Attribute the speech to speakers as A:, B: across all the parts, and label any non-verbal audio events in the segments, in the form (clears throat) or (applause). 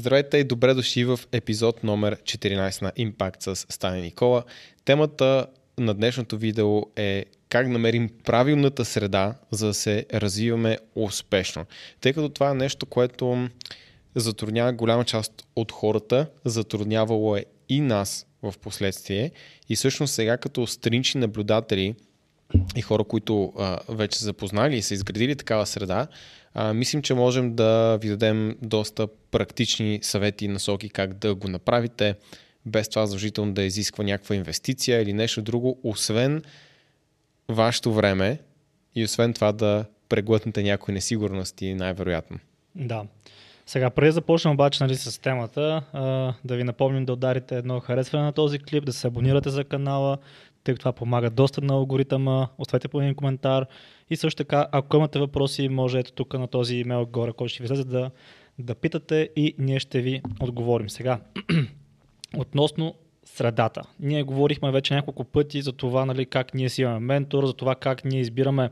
A: Здравейте и добре дошли в епизод номер 14 на Impact с Стане Никола. Темата на днешното видео е как намерим правилната среда, за да се развиваме успешно. Тъй като това е нещо, което затруднява голяма част от хората, затруднявало е и нас в последствие. И всъщност сега като странични наблюдатели и хора, които а, вече запознали и са изградили такава среда, а, мислим, че можем да ви дадем доста практични съвети и насоки как да го направите, без това задължително да изисква някаква инвестиция или нещо друго, освен вашето време и освен това да преглътнете някои несигурности, най-вероятно.
B: Да. Сега, преди да започнем обаче нали, с темата, да ви напомним да ударите едно харесване на този клип, да се абонирате за канала, тъй като това помага доста на алгоритъма. Оставете по един коментар. И също така, ако имате въпроси, може ето тук на този имейл горе, който ще ви излезе да, да питате и ние ще ви отговорим. Сега, (clears throat) относно средата. Ние говорихме вече няколко пъти за това нали, как ние си имаме ментор, за това как ние избираме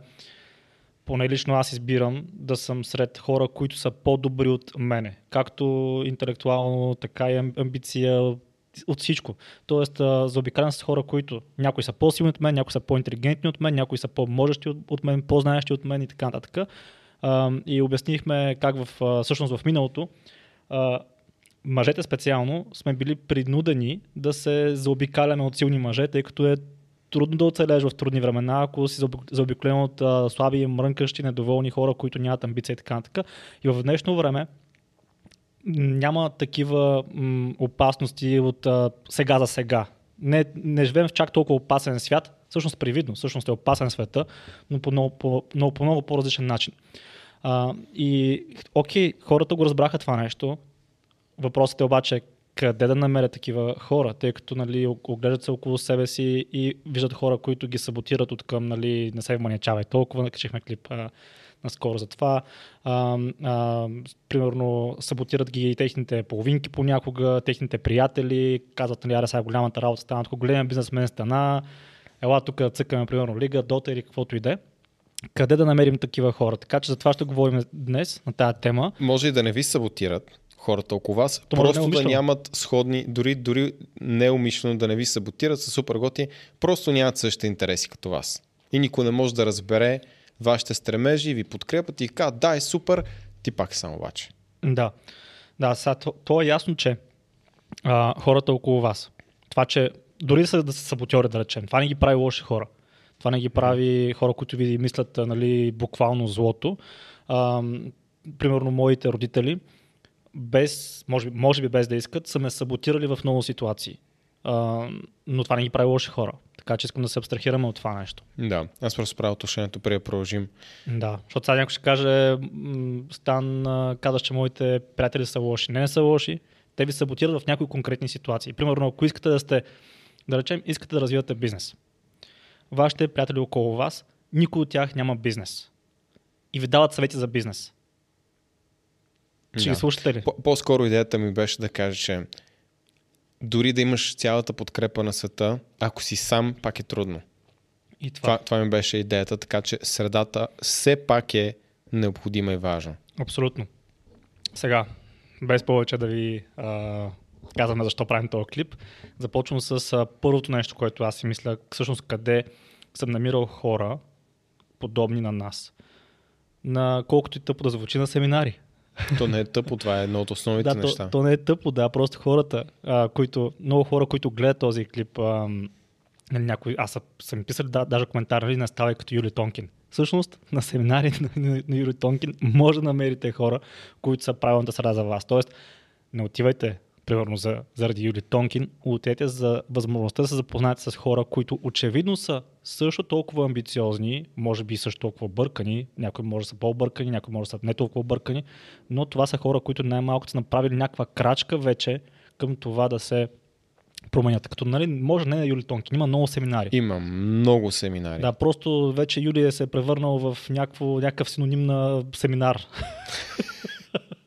B: поне лично аз избирам да съм сред хора, които са по-добри от мене. Както интелектуално, така и амбиция, от всичко. Тоест, заобикалям с хора, които някои са по-силни от мен, някои са по-интелигентни от мен, някои са по-можещи от, мен, по-знаещи от мен и така нататък. И обяснихме как в, всъщност в миналото мъжете специално сме били принудени да се заобикаляме от силни мъже, тъй като е трудно да оцелеш в трудни времена, ако си заобиколен от слаби, мрънкащи, недоволни хора, които нямат амбиция и така нататък. И в днешно време няма такива м, опасности от а, сега за сега. Не, не живеем в чак толкова опасен свят, всъщност привидно, всъщност е опасен света, но по много, по, много, по много по-различен начин. А, и окей, хората го разбраха това нещо. Въпросът е обаче къде да намерят такива хора, тъй като нали, оглеждат се около себе си и виждат хора, които ги саботират от към, нали, не се вманячавай толкова, накачихме клип а, наскоро за това. А, а, примерно саботират ги техните половинки понякога, техните приятели, казват, нали, аре сега голямата работа стана, тук големия бизнесмен стана, ела тук цъкаме, примерно, лига, дота или каквото и да е къде да намерим такива хора. Така че за това ще говорим днес на тази тема.
A: Може и да не ви саботират, хората около вас, То просто да нямат сходни, дори, дори неумишлено да не ви саботират, са супер готи, просто нямат същите интереси като вас. И никой не може да разбере вашите стремежи, ви подкрепят и казват, да, е супер, ти пак само обаче.
B: Да, да, сега то, то е ясно, че а, хората около вас, това, че дори да са, да са саботьори, да речем, това не ги прави лоши хора. Това не ги прави хора, които ви мислят нали, буквално злото. А, примерно моите родители, без, може, би, може би без да искат, са ме саботирали в много ситуации. А, но това не ги прави лоши хора. Така че искам да се абстрахираме от това нещо.
A: Да, аз просто правя отношението преди да продължим.
B: Да, защото сега някой ще каже, Стан, казваш, че моите приятели са лоши. Не, не са лоши. Те ви саботират в някои конкретни ситуации. Примерно, ако искате да сте, да речем, искате да развивате бизнес. Вашите приятели около вас, никой от тях няма бизнес. И ви дават съвети за бизнес. Ще да. ги слушате ли?
A: По-скоро идеята ми беше да кажа, че дори да имаш цялата подкрепа на света, ако си сам, пак е трудно. И това. Това, това ми беше идеята, така че средата все пак е необходима и важна.
B: Абсолютно. Сега, без повече да ви а, казваме защо правим този клип, започвам с а, първото нещо, което аз си мисля, всъщност къде съм намирал хора, подобни на нас. На колкото и тъпо да звучи на семинари.
A: То не е тъпо, това е едно от основните
B: да,
A: неща.
B: То, то не е тъпо, да, просто хората, а, които, много хора, които гледат този клип, а, нали, някой, аз съм, съм писал да, даже коментар, нали, не ставай като Юли Тонкин. Всъщност, на семинари на, на, на Юли Тонкин може да намерите хора, които са правилната среда за вас. Тоест, не отивайте примерно за, заради Юли Тонкин, отидете за възможността да се запознаете с хора, които очевидно са също толкова амбициозни, може би също толкова бъркани, някои може да са по-бъркани, някои може да са не толкова бъркани, но това са хора, които най-малко са направили някаква крачка вече към това да се променят. Като, нали, може не на Юли Тонкин, има много семинари.
A: Има много семинари.
B: Да, просто вече Юли се е превърнал в някакво, някакъв синоним на семинар. (laughs)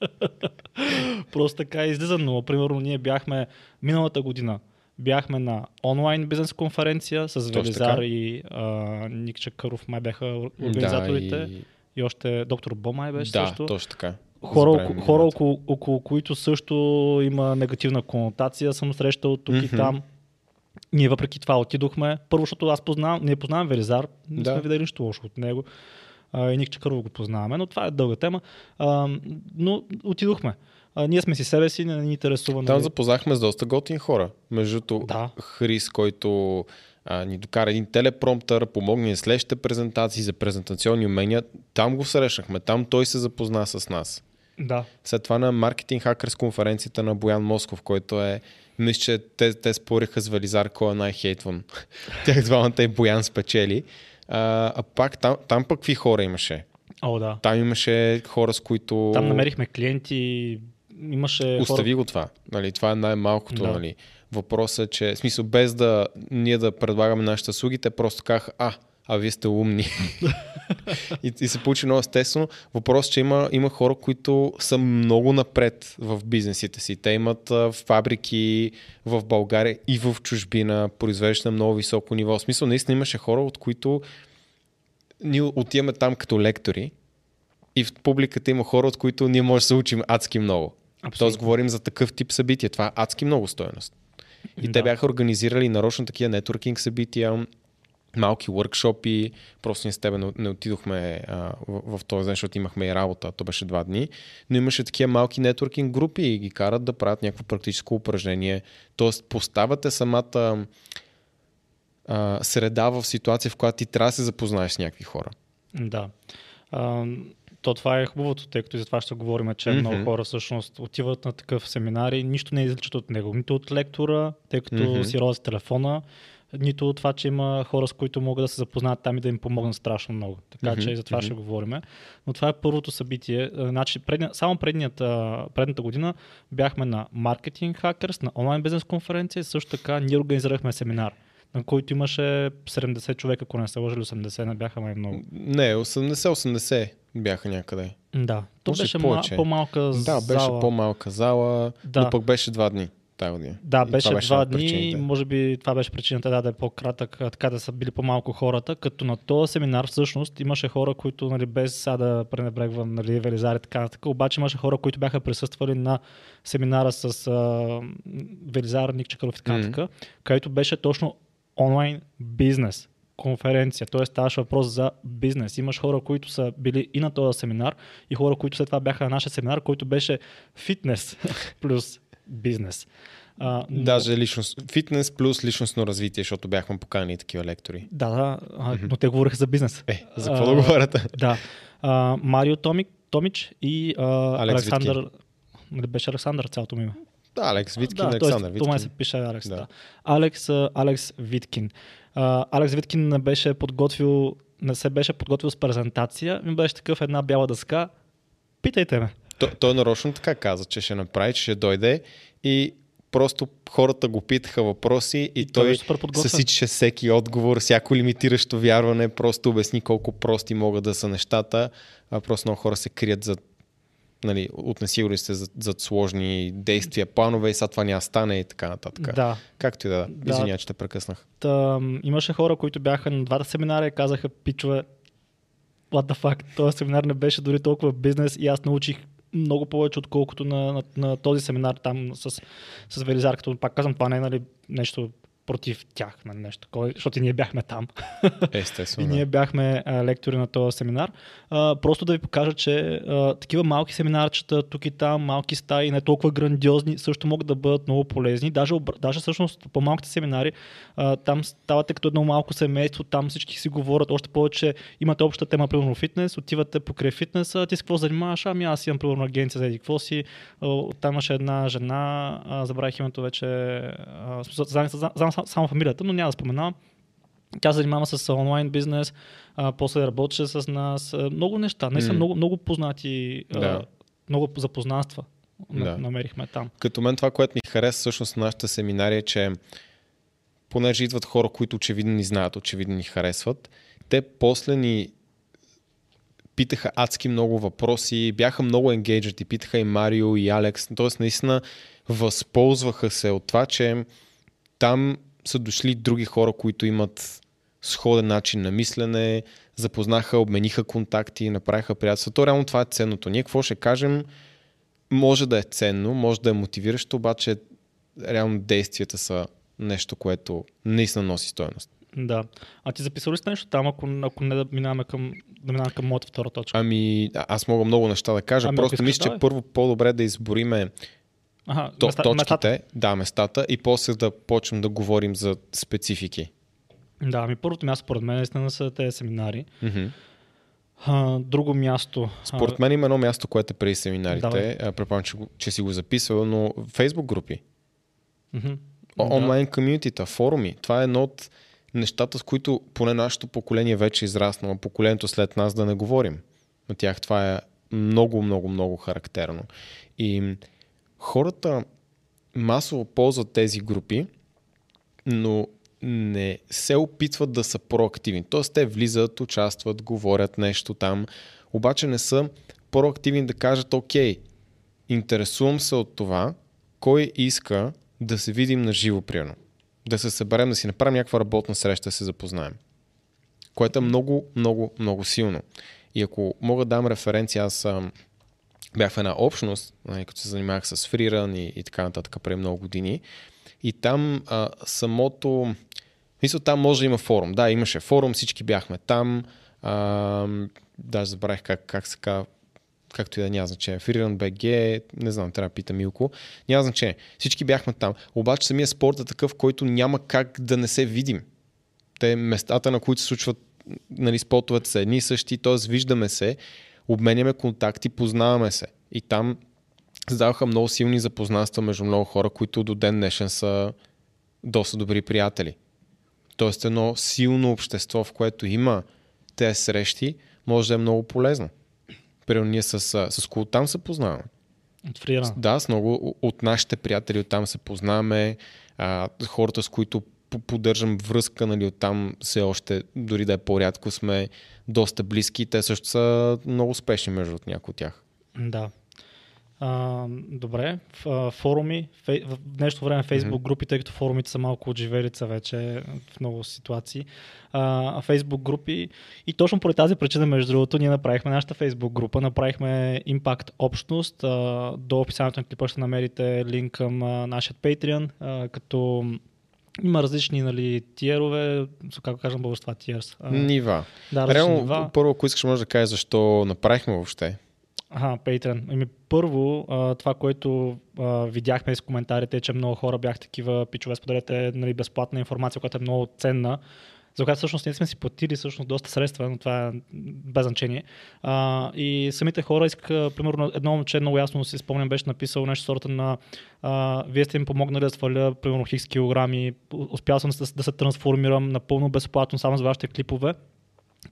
B: (laughs) Просто така излиза, но примерно ние бяхме миналата година бяхме на онлайн бизнес конференция с Велизар и а, Ник Чакъров май бяха организаторите. Да, и... и още доктор Бомай беше
A: да,
B: също.
A: точно така.
B: хора,
A: забравим
B: хора около, около които също има негативна конотация, съм срещал тук
A: Мгм.
B: и там. Ние въпреки това отидохме. Първо, защото аз познавам, ние познавам Велизар, не
A: Да.
B: сме видели нищо лошо от него. И Ник Чакъров го познаваме, но това е дълга тема. А, но отидохме. А, ние сме си себе си, не ни интересува.
A: Там
B: нали.
A: запознахме с доста готини хора. Между
B: Да.
A: Хрис, който а, ни докара един телепромптър, помогна ни следващите презентации за презентационни умения. Там го срещнахме, там той се запозна с нас.
B: Да.
A: След това на маркетинг хакърс конференцията на Боян Москов, който е мисля, че те, те спориха с Велизар кой е най-хейтван. Тях двамата и Боян спечели. А, а пак там, там пък какви хора имаше?
B: О, да.
A: Там имаше хора, с които...
B: Там намерихме клиенти, имаше
A: Остави
B: хора...
A: го това. Нали, това е най-малкото.
B: Да.
A: Нали. Въпросът е, че в смисъл без да ние да предлагаме нашите услуги, те просто казаха, а, а вие сте умни. (laughs) и, и се получи много естествено. Въпросът е, че има, има хора, които са много напред в бизнесите си. Те имат а, фабрики в България и в чужбина, произвеждат на много високо ниво. В смисъл, наистина имаше хора, от които ние отиваме там като лектори и в публиката има хора, от които ние може да се учим адски много. Тоест говорим за такъв тип събития. Това е адски много стоеност. И
B: Да.
A: те бяха организирали нарочно такива нетворкинг събития, малки workshopи, просто ние с тебе не, отидохме а, в, в този ден, защото имахме и работа, то беше два дни, но имаше такива малки нетворкинг групи и ги карат да правят някакво практическо упражнение. Тоест поставяте самата а, среда в ситуация, в която ти трябва да се запознаеш с някакви хора.
B: Да. А, то това е хубавото, тъй като и за това ще говорим, че
A: Мгм.
B: много хора всъщност отиват на такъв семинар и нищо не изличат от него. Нито от лектора, тъй като
A: Мгм.
B: си рози телефона, нито от това, че има хора, с които могат да се запознаят там и да им помогнат страшно много. Така
A: Мгм,
B: че и за това
A: мгм.
B: ще говорим. Но това е първото събитие. А, Значи, предния, само предният, а, предната година бяхме на Marketing Hackers, на онлайн бизнес конференция и също така ние организирахме семинар на който имаше 70 човека, ако не се лъжа, или 80, не бяха май много.
A: Не, 80-80 бяха някъде.
B: Да, то
A: Може
B: беше
A: повече.
B: ма, по-малка
A: Да, беше
B: зала.
A: по-малка зала,
B: Да.
A: но пък беше два дни тази година.
B: Да,
A: И
B: беше два дни,
A: причините.
B: може би това беше причината да, да е по-кратък, така да са били по-малко хората, като на този семинар всъщност имаше хора, които нали, без сега да пренебрегвам нали, Велизар и така нататък, обаче имаше хора, които бяха присъствали на семинара с а, Велизар, Ник Чакаров и така нататък, където беше точно онлайн бизнес конференция, т.е. ставаше въпрос за бизнес. Имаш хора, които са били и на този семинар и хора, които след това бяха на нашия семинар, който беше фитнес (laughs) плюс бизнес. А, но-
A: Даже личност, фитнес плюс личностно развитие, защото бяхме поканени такива лектори.
B: Да, да, а, но те говориха за бизнес.
A: Е, за какво да говорят?
B: Да. А, Марио Томик, Томич и а,
A: Алекс
B: Александър. Нали беше Александър цялото му име?
A: Да, Алекс Виткин,
B: да,
A: Александър
B: тоест, това се
A: Виткин.
B: пише Алекс.
A: Да.
B: Да. Алекс, Алекс Виткин. А, Алекс Виткин не беше подготвил, не се беше подготвил с презентация, ми беше такъв една бяла дъска. Питайте ме.
A: Той, той нарочно така каза, че ще направи, че ще дойде и просто хората го питаха въпроси и,
B: той
A: той
B: супер подготвен.
A: съсичаше всеки отговор, всяко лимитиращо вярване, просто обясни колко прости могат да са нещата, а просто много хора се крият за нали, от несигурност се зад, зад сложни действия, планове и сега това няма стане и така нататък.
B: Да.
A: Както и да.
B: Да.
A: да. Извиня, че те прекъснах.
B: Та, имаше хора, които бяха на двата семинара и казаха, пичове, what the fuck, този семинар не беше дори толкова бизнес и аз научих много повече, отколкото на, на, на този семинар там с, с Велизар, като пак казвам, това не е нали, нещо против тях, нали, нещо такова, защото и ние бяхме там. (laughs) И
A: Естествено.
B: ние
A: да.
B: бяхме а, лектори на този семинар. А, просто да ви покажа, че а, такива малки семинарчета, тук и там, малки стаи, не толкова грандиозни, също могат да бъдат много полезни. Даже, даже всъщност по-малките семинари, а, там ставате като едно малко семейство, там всички си говорят, още повече имате обща тема, примерно фитнес, отивате покрай фитнеса, ти с какво занимаваш? Ами аз имам примерно агенция за какво си. Там имаше една жена, а, забравих името вече, а, знам само фамилията, но няма да споменавам. Тя се занимава с онлайн бизнес, а, после работеше с нас. А, много неща, не са
A: М.
B: много, много познати, а,
A: Да.
B: много запознанства на,
A: Да.
B: намерихме там.
A: Като мен това, което ми хареса всъщност на нашата семинари е, че понеже идват хора, които очевидно ни знаят, очевидно ни харесват, те после ни питаха адски много въпроси, бяха много енгейджати, питаха и Марио и Алекс, т.е. наистина възползваха се от това, че там са дошли други хора, които имат сходен начин на мислене, запознаха, обмениха контакти, направиха приятелства. То реално това е ценното. Ние какво ще кажем, може да е ценно, може да е мотивиращо, обаче реално действията са нещо, което наистина носи стоеност.
B: Да. А ти записал ли си нещо там, ако, ако не да минаваме към, да минаваме към моята втора точка?
A: Ами, аз мога много неща да кажа.
B: Ами,
A: Просто мисля, че първо по-добре да избориме То,
B: места-
A: точките,
B: местата.
A: да, местата и после да почнем да говорим за специфики.
B: Да, ами първото място, според мен, наистина са тези семинари.
A: Мгм.
B: А, друго място.
A: Според мен има едно място, което е преди семинарите.
B: Давай.
A: А, Предполагам, че, че си го записал, но Фейсбук групи,
B: Да.
A: онлайн комьюнитита, форуми. Това е едно от нещата, с които поне нашето поколение вече е израснало. Поколението след нас да не говорим. На тях това е много, много, много характерно. И хората масово ползват тези групи, но не се опитват да са проактивни. Тоест те влизат, участват, говорят нещо там, обаче не са проактивни да кажат, окей, интересувам се от това, кой иска да се видим на живо, примерно. Да се съберем, да си направим някаква работна среща, да се запознаем. Което е много, много, много силно. И ако мога да дам референция, аз бях в една общност, нали, като се занимавах с фриран и, и така нататък преди много години. И там а, самото... Мисля, там може да има форум. Да, имаше форум, всички бяхме там. А, даже забравих как, как се казва както и да няма значение. Фриран БГ, не знам, трябва да питам Милко. Няма значение. Всички бяхме там. Обаче самия спорт е такъв, който няма как да не се видим. Те местата, на които се случват нали, спортовете са едни и същи, т.е. виждаме се, обменяме контакти, познаваме се. И там създаваха много силни запознанства между много хора, които до ден днешен са доста добри приятели. Тоест едно силно общество, в което има тези срещи, може да е много полезно. Примерно ние с, с кого там се познаваме.
B: От фриран.
A: Да, с много от нашите приятели оттам се познаваме, а, хората с които поддържам връзка, нали, оттам все още, дори да е по-рядко, сме доста близки. Те също са много успешни между от някои от тях.
B: Да. А, добре, форуми, фей, в днешно време фейсбук групи, тъй като форумите са малко отживелица вече в много ситуации. А, фейсбук групи и точно поради тази причина, между другото, ние направихме нашата фейсбук група, направихме Impact общност. А, до описанието на клипа ще намерите линк към а, нашия Patreon, а, като има различни нали, тиерове, как кажем български това тиерс.
A: Нива.
B: Да,
A: Реално,
B: нива.
A: първо, ако искаш, може да кажеш защо направихме въобще.
B: Ага, Patreon. Ами първо, а, това, което а, видяхме с коментарите, е, че много хора бях такива пичове, споделяте нали, безплатна информация, която е много ценна, за която всъщност ние сме си платили всъщност доста средства, но това е без значение. А, и самите хора искаха, примерно едно момче много ясно си спомням, беше написал нещо сорта на а, вие сте ми помогнали да сваля примерно хикс килограми, успял съм да, да се трансформирам напълно безплатно само за вашите клипове.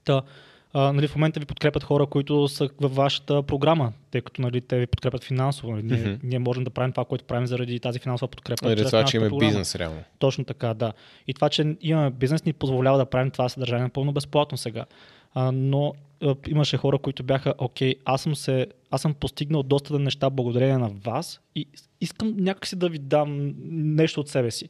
B: Та, а, нали, в момента ви подкрепят хора, които са във вашата програма, тъй като нали, те ви подкрепят финансово. Нали, ние,
A: Мгм.
B: ние можем да правим това, което правим заради тази финансова подкрепа.
A: Нали,
B: чрез
A: това, че имаме
B: програма.
A: бизнес реално.
B: Точно така, да. И това, че имаме бизнес, ни позволява да правим това съдържание напълно безплатно сега. А, но а, имаше хора, които бяха, окей, аз съм, се, аз съм постигнал доста неща благодарение на вас и искам някакси да ви дам нещо от себе си.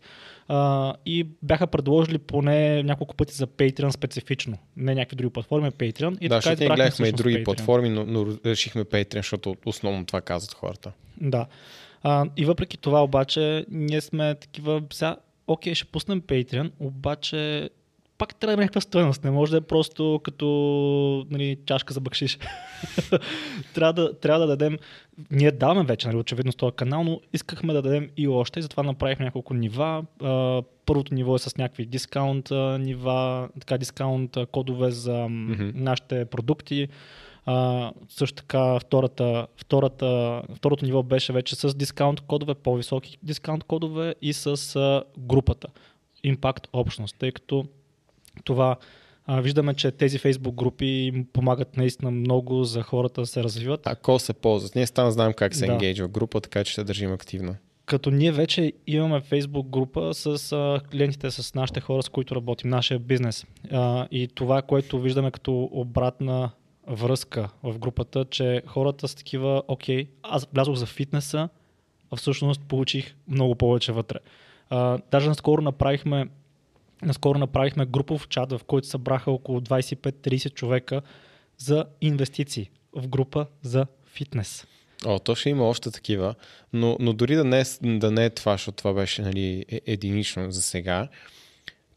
B: А, и бяха предложили поне няколко пъти за Patreon специфично. Не някакви други платформи, а Patreon. И
A: да, защото ние гледахме и други
B: Patreon.
A: платформи, но, но решихме Patreon, защото основно това казват хората.
B: Да. А, и въпреки това обаче, ние сме такива, сега, окей, ще пуснем Patreon, обаче пак трябва да има някаква стоеност. Не може да е просто като нали, чашка за бакшиш. (laughs) трябва, да, трябва да дадем, ние даваме вече, нали, очевидно с този канал, но искахме да дадем и още, и затова направихме няколко нива. Първото ниво е с някакви дискаунт нива, така дискаунт кодове за mm-hmm. нашите продукти. А, също така втората, втората, второто ниво беше вече с дискаунт кодове, по-високи дискаунт кодове и с а, групата Impact общност, тъй като това а, виждаме, че тези Facebook групи им помагат наистина много за хората да се развиват.
A: Ако се ползват. Ние там знаем как се
B: Да.
A: енгейджва група, така че ще държим активно.
B: Като ние вече имаме Facebook група с а, клиентите, с нашите хора, с които работим, нашия бизнес. А, и това, което виждаме като обратна връзка в групата, че хората са такива, окей, аз влязох за фитнеса, а всъщност получих много повече вътре. А, даже наскоро направихме наскоро направихме групов чат, в който събраха около 25-30 човека за инвестиции в група за фитнес.
A: О, то ще има още такива, но, но дори да не, е, да не е това, защото това беше нали, е, единично за сега,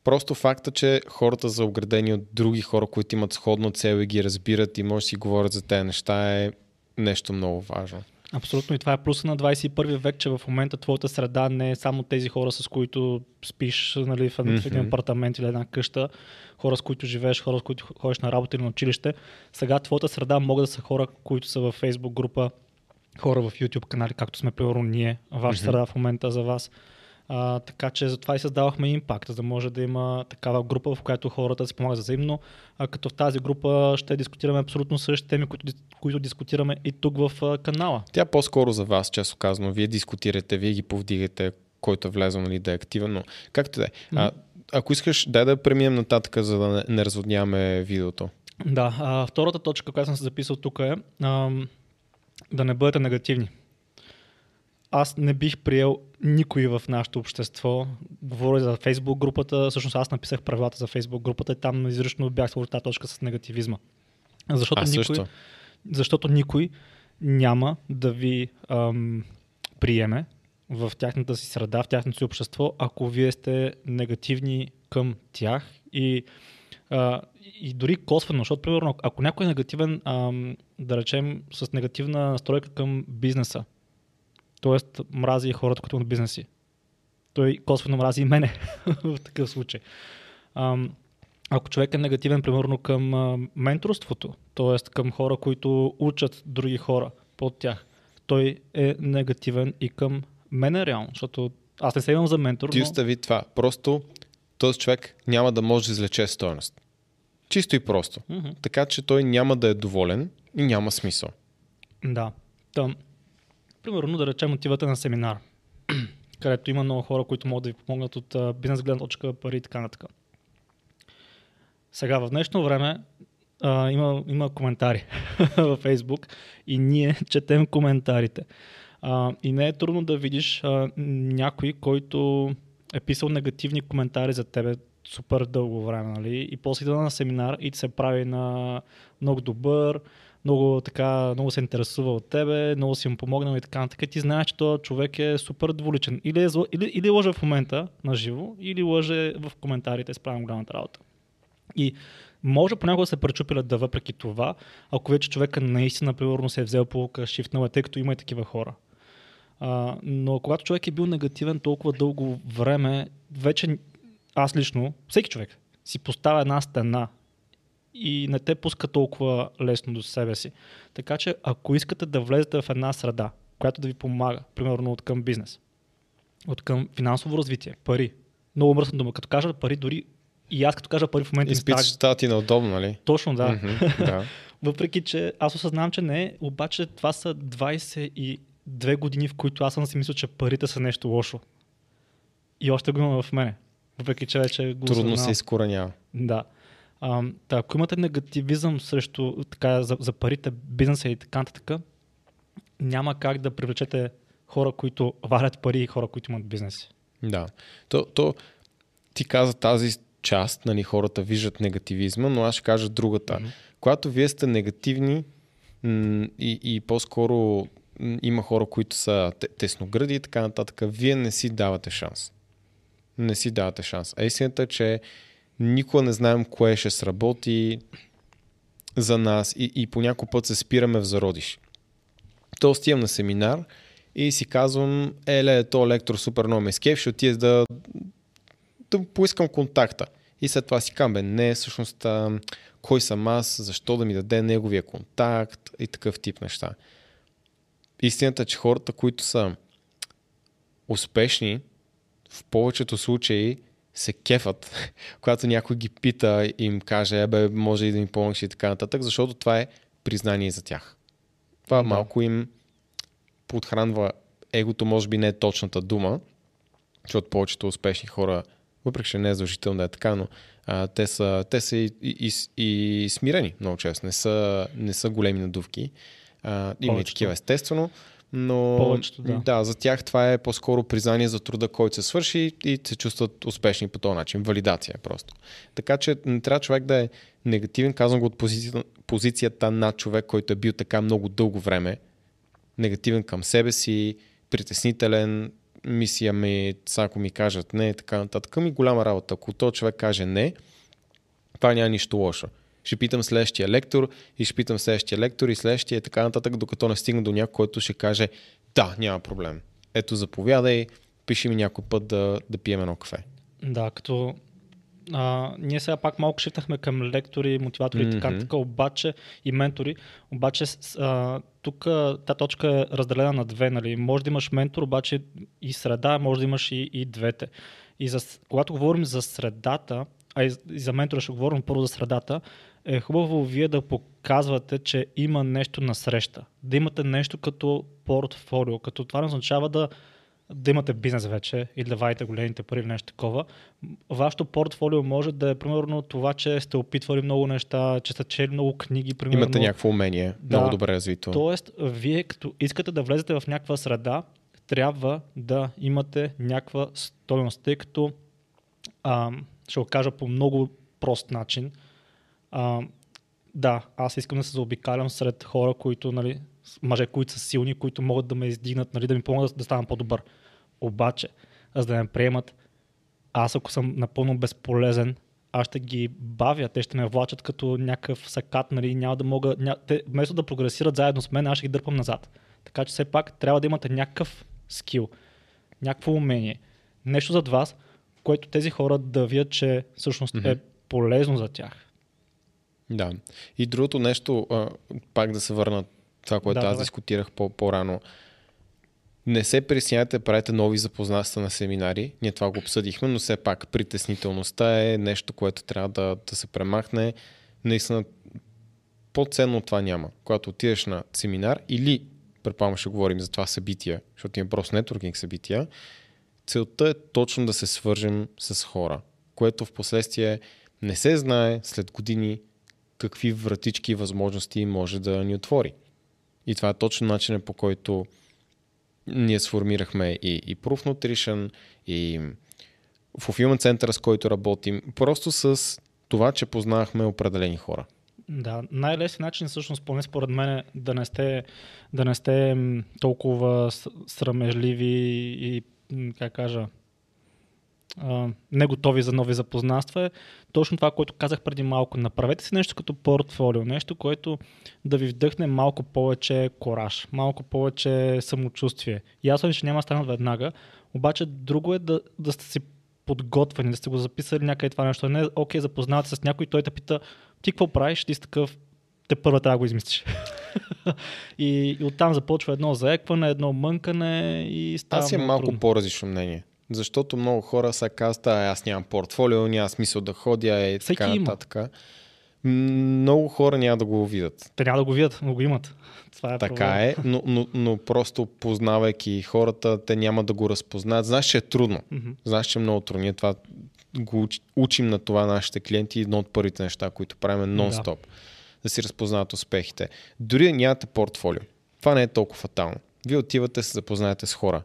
A: просто факта, че хората са оградени от други хора, които имат сходна цел и ги разбират и може да си говорят за тези неща е нещо много важно.
B: Абсолютно и това е плюса на 21 век, че в момента твоята среда не е само тези хора, с които спиш нали, в един mm-hmm. апартамент или една къща, хора с които живееш, хора с които ходиш на работа или на училище. Сега твоята среда могат да са хора, които са в Facebook група, хора в YouTube канали, както сме примерно ние, ваша mm-hmm. среда в момента за вас. А, така че затова и създавахме импакт, за да може да има такава група, в която хората се помагат взаимно. А, като в тази група ще дискутираме абсолютно същите теми, които, които дискутираме и тук в канала.
A: Тя по-скоро за вас, често казано. Вие дискутирате, вие ги повдигате, който е влезъл нали, да е активен, но както да е. Mm-hmm. Ако искаш, дай да преминем нататък, за да не, не разводняваме видеото.
B: Да, а, втората точка, която съм се записал тук е а, да не бъдете негативни аз не бих приел никой в нашето общество. Говоря за Фейсбук групата, всъщност аз написах правилата за Фейсбук групата и там изрично бях сложил тази точка с негативизма. Защото
A: а,
B: никой,
A: също.
B: защото никой няма да ви ам, приеме в тяхната си среда, в тяхното си общество, ако вие сте негативни към тях и, а, и дори косвено, защото, примерно, ако някой е негативен, ам, да речем, с негативна настройка към бизнеса, Тоест, мрази и хората, които имат бизнеси. Той косвено мрази и мене (laughs) в такъв случай. Ам, ако човек е негативен, примерно към а, менторството, т.е. към хора, които учат други хора под тях, той е негативен и към мене реално, защото аз не се имам за ментор.
A: Ти но... остави това. Просто този човек няма да може да излече стоеност. Чисто и просто. Mm-hmm. Така че той няма да е доволен и няма смисъл.
B: Да. Там, Примерно, да речем, отивате на семинар, (clears throat) където има много хора, които могат да ви помогнат от бизнес гледна точка, пари и така нататък. Сега, в днешно време uh, има, има коментари (laughs) във Facebook и ние (laughs) четем коментарите. Uh, и не е трудно да видиш uh, някой, който е писал негативни коментари за тебе супер дълго време, нали? И после идва на семинар и се прави на много добър, много, така, много се интересува от тебе, много си му помогнал и така нататък. Ти знаеш, че този човек е супер дволичен. Или, е, или, или лъже в момента на живо, или лъже в коментарите с правим голямата работа. И може понякога да се пречупилят да въпреки това, ако вече човека наистина, примерно, се е взел по шифтнала, тъй като има и такива хора. А, но когато човек е бил негативен толкова дълго време, вече аз лично, всеки човек си поставя една стена и не те пуска толкова лесно до себе си. Така че ако искате да влезете в една среда, която да ви помага, примерно от към бизнес, от към финансово развитие, пари, много мръсна дума, като кажа пари, дори и аз като кажа пари в момента...
A: Изпиташ става ти неудобно, нали?
B: Точно, да.
A: Mm-hmm, да. (laughs)
B: Въпреки, че аз осъзнавам, че не е, обаче това са 22 години, в които аз съм си мисля, че парите са нещо лошо. И още го има в мене. Въпреки, че вече го
A: Трудно се изкоренява.
B: Да. А, да, ако имате негативизъм срещу така, за, за парите, бизнеса и така нататък, няма как да привлечете хора, които варят пари и хора, които имат бизнеси.
A: Да. То, то ти каза тази част, нали, хората виждат негативизма, но аз ще кажа другата. Mm-hmm. Когато вие сте негативни м- и, и по-скоро м- има хора, които са тесногради и така нататък, вие не си давате шанс. Не си давате шанс. А истината е, че никога не знаем кое ще сработи за нас и, и по някой път се спираме в зародиш. То стигам на семинар и си казвам, еле, то лектор супер много ме скеф, ще отида да, да поискам контакта. И след това си казвам, бе, не, всъщност, кой съм аз, защо да ми даде неговия контакт и такъв тип неща. Истината е, че хората, които са успешни, в повечето случаи се кефат, (laughs) когато някой ги пита и им каже, ебе, може и да ми помогнеш и така нататък, защото това е признание за тях. Това да. малко им подхранва егото, може би не е точната дума, защото повечето успешни хора, въпреки че не е задължително да е така, но а, те са, те са и, и, и, и смирени много често, не са, не са големи надувки. А, има и такива естествено, но
B: Повечето, да.
A: да, за тях това е по-скоро признание за труда, който се свърши и се чувстват успешни по този начин. Валидация просто. Така че не трябва човек да е негативен, казвам го от позицията, позицията на човек, който е бил така много дълго време, негативен към себе си, притеснителен, мисия ми, ако ми кажат не, така нататък, ми голяма работа. Ако този човек каже не, това няма нищо лошо. Ще питам следващия лектор и ще питам следващия лектор и следващия и така нататък, докато не стигна до някой, който ще каже да, няма проблем. Ето, заповядай, пиши ми някой път да, да пием едно кафе.
B: Да, като а, ние сега пак малко шифтахме към лектори, мотиватори и така, така, обаче и ментори, обаче а, тук тази точка е разделена на две, нали? Може да имаш ментор, обаче и среда, може да имаш и, и двете. И за, когато говорим за средата, а и за ментора ще говорим първо за средата, е хубаво вие да показвате, че има нещо на среща. Да имате нещо като портфолио, като това не означава да, да имате бизнес вече или да вадите големите пари или нещо такова. Вашето портфолио може да е примерно това, че сте опитвали много неща, че сте чели много книги, примерно.
A: Имате някакво умение,
B: Да.
A: много добре развито.
B: Тоест, вие като искате да влезете в някаква среда, трябва да имате някаква стойност, тъй като а, ще го кажа по много прост начин. А, да, аз искам да се заобикалям сред хора, които, нали, мъже, които са силни, които могат да ме издигнат, нали, да ми помогнат да, да ставам по-добър. Обаче, за да ме приемат, аз ако съм напълно безполезен, аз ще ги бавя, те ще ме влачат като някакъв сакат, нали, няма да мога, ня... те, вместо да прогресират заедно с мен, аз ще ги дърпам назад. Така че все пак трябва да имате някакъв скил, някакво умение, нещо зад вас, което тези хора да видят, че всъщност
A: Мгм.
B: е полезно за тях.
A: Да. И другото нещо, а, пак да се върна това, което
B: Да,
A: аз
B: давай.
A: дискутирах по- по-рано. Не се присняйте, правите нови запознанства на семинари. Ние това го обсъдихме, но все пак притеснителността е нещо, което трябва да, да се премахне. Наистина, по-ценно това няма. Когато отидеш на семинар или, предполагам ще говорим за това събития, защото има просто нетворкинг събития, целта е точно да се свържем с хора, което в последствие не се знае след години какви вратички и възможности може да ни отвори. И това е точно начинът по който ние сформирахме и, и Proof Nutrition, и Fulfillment Center, с който работим, просто с това, че познахме определени хора.
B: Да, най-лесният начин всъщност, поне според мен, е да не сте, да не сте толкова срамежливи и, как кажа, а, не готови за нови запознанства е точно това, което казах преди малко. Направете си нещо като портфолио, нещо, което да ви вдъхне малко повече кораж, малко повече самочувствие. Ясно е, че няма да станат веднага, обаче друго е да, да сте си подготвени, да сте го записали някъде това нещо. Не, окей, запознавате с някой, той те пита, ти какво правиш? Ти си такъв, те първа трябва да го измислиш. (laughs) и, и оттам започва едно заекване, едно мънкане и става
A: Аз имам малко
B: трудно.
A: по-различно мнение. Защото много хора са казват, а аз нямам портфолио, няма смисъл да ходя и
B: Всеки
A: така
B: има.
A: нататък. Много хора няма да го видят.
B: Те няма да го видят, но го имат. Това е
A: Така е, но, но, но просто познавайки хората, те няма да го разпознаят. Знаеш, че е трудно.
B: Мгм.
A: Знаеш, че е много трудно. Ние това го уч- учим на това нашите клиенти. Едно от първите неща, които правим е нон-стоп. Да. да си разпознават успехите. Дори да нямате портфолио. Това не е толкова фатално. Вие отивате се запознаете с хора.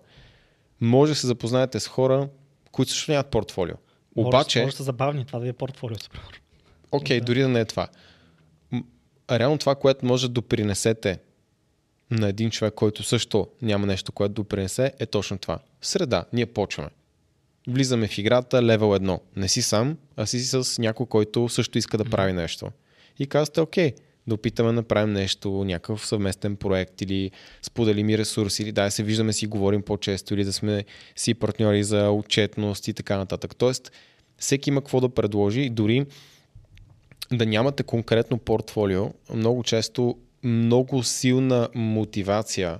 A: Може да се запознаете с хора, които също нямат портфолио. Обаче,
B: Може да са забавни, това да е портфолиото. примерно.
A: окей,
B: Да.
A: дори да не е това. Реално това, което може да допринесете на един човек, който също няма нещо, което допринесе, е точно това. Среда. Ние почваме. Влизаме в играта левел 1. Не си сам, а си с някой, който също иска да прави нещо. И казвате, окей, да опитаме да направим нещо, някакъв съвместен проект или споделим и ресурси, или да се виждаме си говорим по-често, или да сме си партньори за отчетност и така нататък. Тоест, всеки има какво да предложи дори да нямате конкретно портфолио, много често много силна мотивация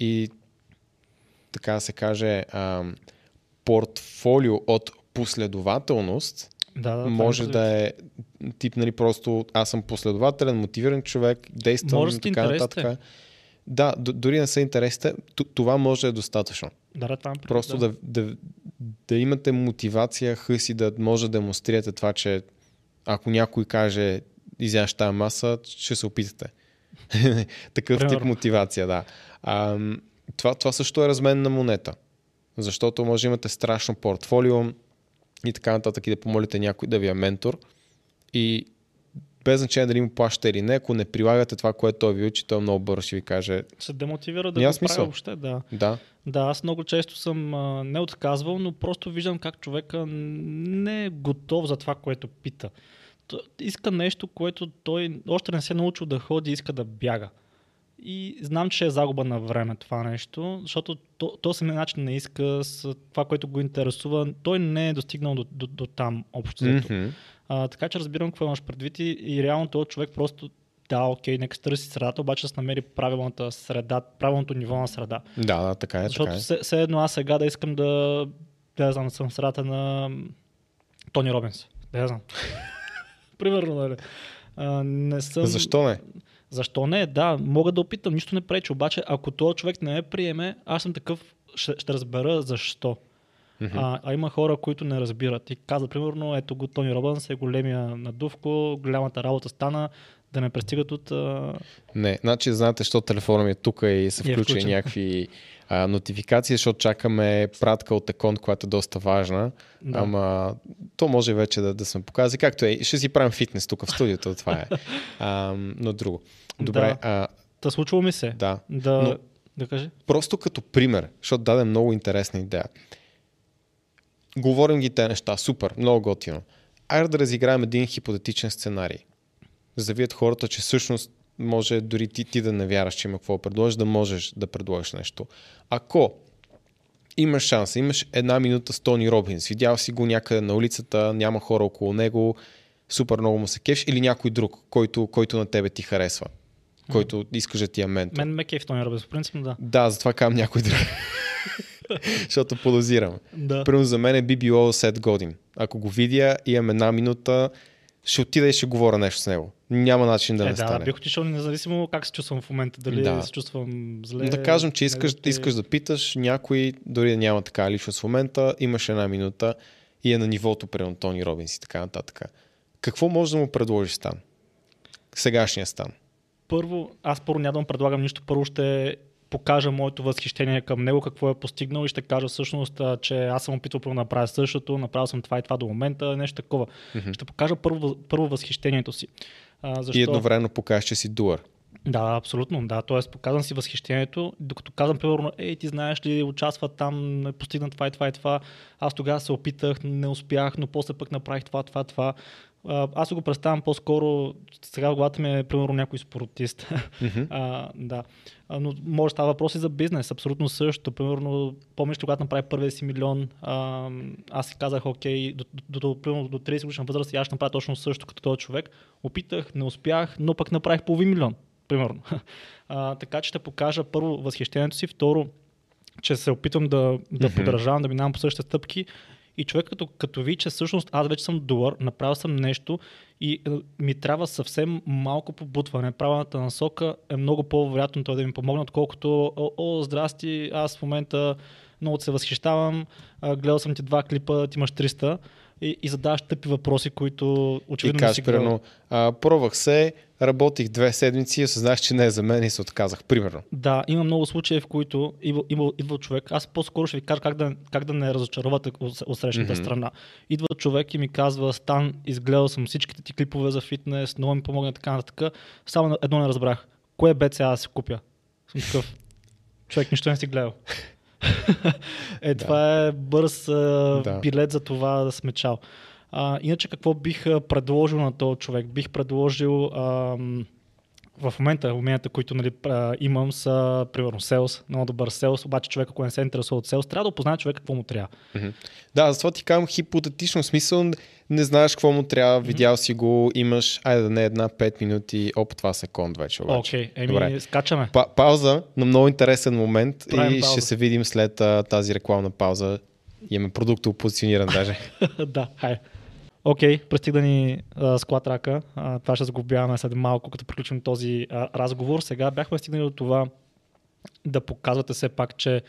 A: и така да се каже ам, портфолио от последователност
B: Да, да,
A: може да е тип, нали, просто аз съм последователен, мотивиран човек, действам
B: Може
A: така нататък. Да, д- дори не са интересите, т- това може да е достатъчно.
B: Да, да, това ми
A: Просто
B: да.
A: да, да, да имате мотивация, хъс и да може да демонстрирате това, че ако някой каже изящ тази маса, ще се опитате. (laughs) Такъв тип
B: Примерно.
A: мотивация, да. А, това, това също е размен на монета. Защото може да имате страшно портфолио и така нататък и да помолите някой да ви е ментор и без значение дали му плащате или не, ако не прилагате това, което той ви учи, той е много бързо ще ви каже.
B: Се демотивира да го прави
A: смисъл.
B: въобще, да.
A: Да,
B: Да, аз много често съм а, не отказвал, но просто виждам как човека не е готов за това, което пита. Иска нещо, което той още не се е научил да ходи, иска да бяга. И знам, че е загуба на време това нещо, защото то, то начин не иска с това, което го интересува. Той не е достигнал до, до, до там общо.
A: Мгм.
B: А, така че разбирам какво имаш предвид и, и реално този човек просто да, окей, нека се търси средата, обаче да се намери правилната среда, правилното ниво на среда.
A: да, да, така е.
B: Защото
A: така е.
B: все, все едно аз сега да искам да, да знам, съм в средата на Тони Робинс. Да я знам. (laughs) Примерно, нали? А, не съм...
A: Защо не?
B: Защо не? Да, мога да опитам, нищо не пречи. Обаче, ако този човек не ме приеме, аз съм такъв, ще, ще разбера защо.
A: Мгм.
B: А, а има хора, които не разбират. И казват, примерно, ето го Тони Робинс е големия надувко, голямата работа стана, да не пристигат от... А...
A: Не, значи знаете, защо телефона ми е тук и са
B: И е включен.
A: някакви а, нотификации, защото чакаме пратка от Екон, която е доста важна.
B: Да.
A: Ама то може вече да, да сме показали. Както е, ще си правим фитнес тук в студиото, (laughs) това е. А, но друго. Добре,
B: Да.
A: а,
B: Та случва ми се.
A: да.
B: Да,
A: Но-
B: да кажи.
A: Просто като пример, защото даде много интересна идея. Говорим ги те неща, супер, много готино. Айде да разиграем един хипотетичен сценарий. За да видят хората, че всъщност може дори ти, ти да не вярваш, че има какво да предложиш, да можеш да предложиш нещо. Ако имаш шанс, имаш една минута с Тони Робинс, видял си го някъде на улицата, няма хора около него, супер много му се кеш или някой друг, който, който на тебе ти харесва, който искаш да ти е ментор.
B: Мен ме кеф Тони Робинс, по принцип, да.
A: Да, затова казвам някой друг. (laughs) Защото подозирам.
B: Да.
A: Примерно за мен би било Сет Годин. Ако го видя, имам една минута, ще отида и ще говоря нещо с него. Няма начин да
B: е,
A: не
B: да,
A: стане.
B: бих отишъл независимо как се чувствам в момента. Дали
A: Да.
B: се чувствам зле.
A: Да кажем, че искаш,
B: негатив.
A: искаш да питаш някой, дори да няма така личност в момента, имаш една минута и е на нивото, примерно Тони Робинс и така нататък. Какво може да му предложиш стан? Сегашния стан.
B: Първо, аз първо няма да му предлагам нищо. Първо ще покажа моето възхищение към него, какво е постигнал и ще кажа всъщност, че аз съм опитвал да направя същото, направил съм това и това до момента, нещо такова.
A: Мгм.
B: Ще покажа първо, първо възхищението си. А, защо?
A: И едновременно покажеш, че си дуър.
B: Да, абсолютно, да. Тоест, показвам си възхищението, докато казвам, примерно, ей, ти знаеш ли, участва там, е постигна това и това и това. Аз тогава се опитах, не успях, но после пък направих това, това, това. Аз го представям по-скоро, сега в главата ми е, примерно, някой спортист.
A: Мгм. (laughs)
B: а, да. Но може да става въпрос и за бизнес, абсолютно също. Примерно, помниш, когато направи първия си милион, а, аз си казах, окей, до, до, до, примерно до 30 годишна възраст и аз ще направя точно също като този човек. Опитах, не успях, но пък направих половин милион, примерно. (laughs) А, така че ще покажа първо възхищението си, второ, че се опитвам да, да
A: Мгм.
B: подражавам, да минавам по същите стъпки. И човек като, като ви, че всъщност аз вече съм добър, направил съм нещо и е, ми трябва съвсем малко побутване. Правилната насока е много по-вероятно той да ми помогне, отколкото о, о, здрасти, аз в момента много се възхищавам, гледал съм ти два клипа, ти имаш 300 и, и задаваш тъпи въпроси, които
A: И
B: очевидно не
A: кажеш,
B: си
A: примерно, а, пробвах се, работих две седмици и осъзнах, че не е за мен и се отказах. Примерно.
B: Да, има много случаи, в които идва, идва, идва човек. Аз по-скоро ще ви кажа как да, как да не разочаровате от, срещната
A: Мгм.
B: страна. Идва човек и ми казва, Стан, изгледал съм всичките ти клипове за фитнес, много ми помогна така нататък. Само едно не разбрах. Кое БЦА да си купя? Съм такъв. Човек нищо не си гледал. (laughs) е,
A: Да.
B: това е бърз а,
A: Да.
B: билет за това да сме чал. А, иначе какво бих предложил на този човек? Бих предложил ам, в момента уменията, които нали, имам са, примерно, селс, много добър селс, обаче човек, ако не се интересува от селс, трябва да опознае човек какво му трябва.
A: Мгм. Да, затова ти казвам хипотетично смисъл, не знаеш какво му трябва, видял си го, имаш, айде да не една 5 минути, оп, това секунд вече обаче.
B: Окей, еми,
A: Добре.
B: скачаме.
A: Па- пауза на много интересен момент
B: Правим
A: и
B: пауза.
A: ще се видим след а, тази рекламна пауза. Имаме продуктово позициониран даже. (laughs)
B: да, хай. Окей, пристиг да ни а, склад рака. А, това ще сглобяваме след малко, като приключим този а, разговор. Сега бяхме стигнали до това да показвате все пак, че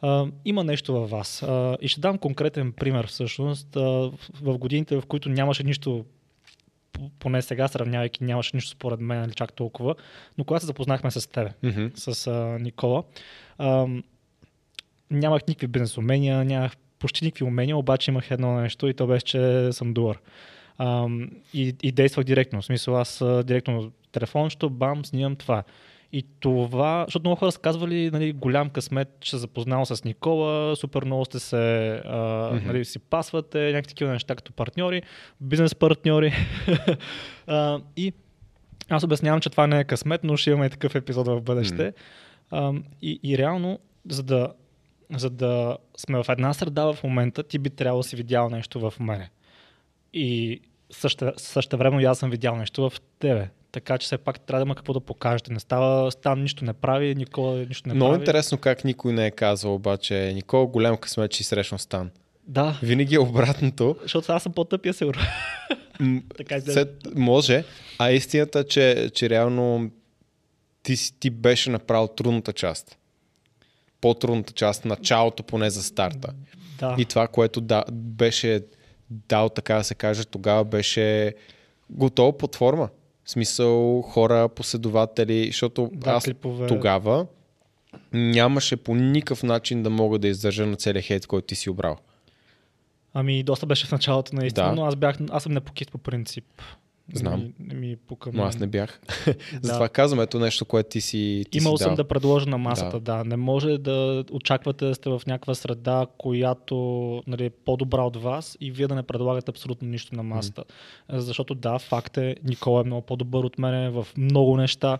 B: а, има нещо във вас. А, и ще дам конкретен пример всъщност. А, в, годините, в които нямаше нищо поне сега сравнявайки, нямаше нищо според мен, нали, чак толкова. Но когато се запознахме с тебе,
A: Мгм.
B: с а, Никола, ам, нямах никакви бизнес умения, нямах почти никакви умения, обаче имах едно нещо и то беше, че съм дуър. Ам, и, и действах директно. В смисъл, аз директно телефончето, бам, снимам това. И това, защото много хора са казвали, нали, голям късмет, че се запознал с Никола, супер много сте се, а,
A: Мгм.
B: нали, си пасвате, някакви такива неща като партньори, бизнес партньори. (laughs) а, и аз обяснявам, че това не е късмет, но ще имаме и такъв епизод в бъдеще. А, и, и реално, за да, за да сме в една среда в момента, ти би трябвало да си видял нещо в мене. И също, също време и аз съм видял нещо в тебе. Така че все пак трябва да има какво да покажете. Не става, Стан нищо не прави, Никола нищо не
A: Много
B: прави.
A: интересно как никой не е казал обаче, Никола, голям късмет, че си срещнал Стан.
B: Да,
A: Винаги е обратното.
B: защото аз съм по-тъпия сигурно. (laughs) Така.
A: След, може, а истината, че, че реално ти, ти беше направил трудната част. По-трудната част, началото поне за старта.
B: Да.
A: И това, което да, беше дал, така да се каже, тогава беше готова платформа. В смисъл хора, последователи, защото
B: Да,
A: аз
B: клипове.
A: тогава нямаше по никакъв начин да мога да издържа на целия хейт, който ти си обрал.
B: Ами, доста беше в началото наистина,
A: Да.
B: но аз бях, аз съм непокит по принцип.
A: Знам.
B: Не не ми пука.
A: Но аз не бях. (laughs)
B: Да.
A: Затова казвам, ето нещо, което ти си ти
B: Имал
A: си
B: съм
A: дал.
B: да предложа на масата,
A: Да.
B: да. Не може да очаквате да сте в някаква среда, която нали, е по-добра от вас и вие да не предлагате абсолютно нищо на масата. Защото да, факт е, Никола е много по-добър от мене в много неща.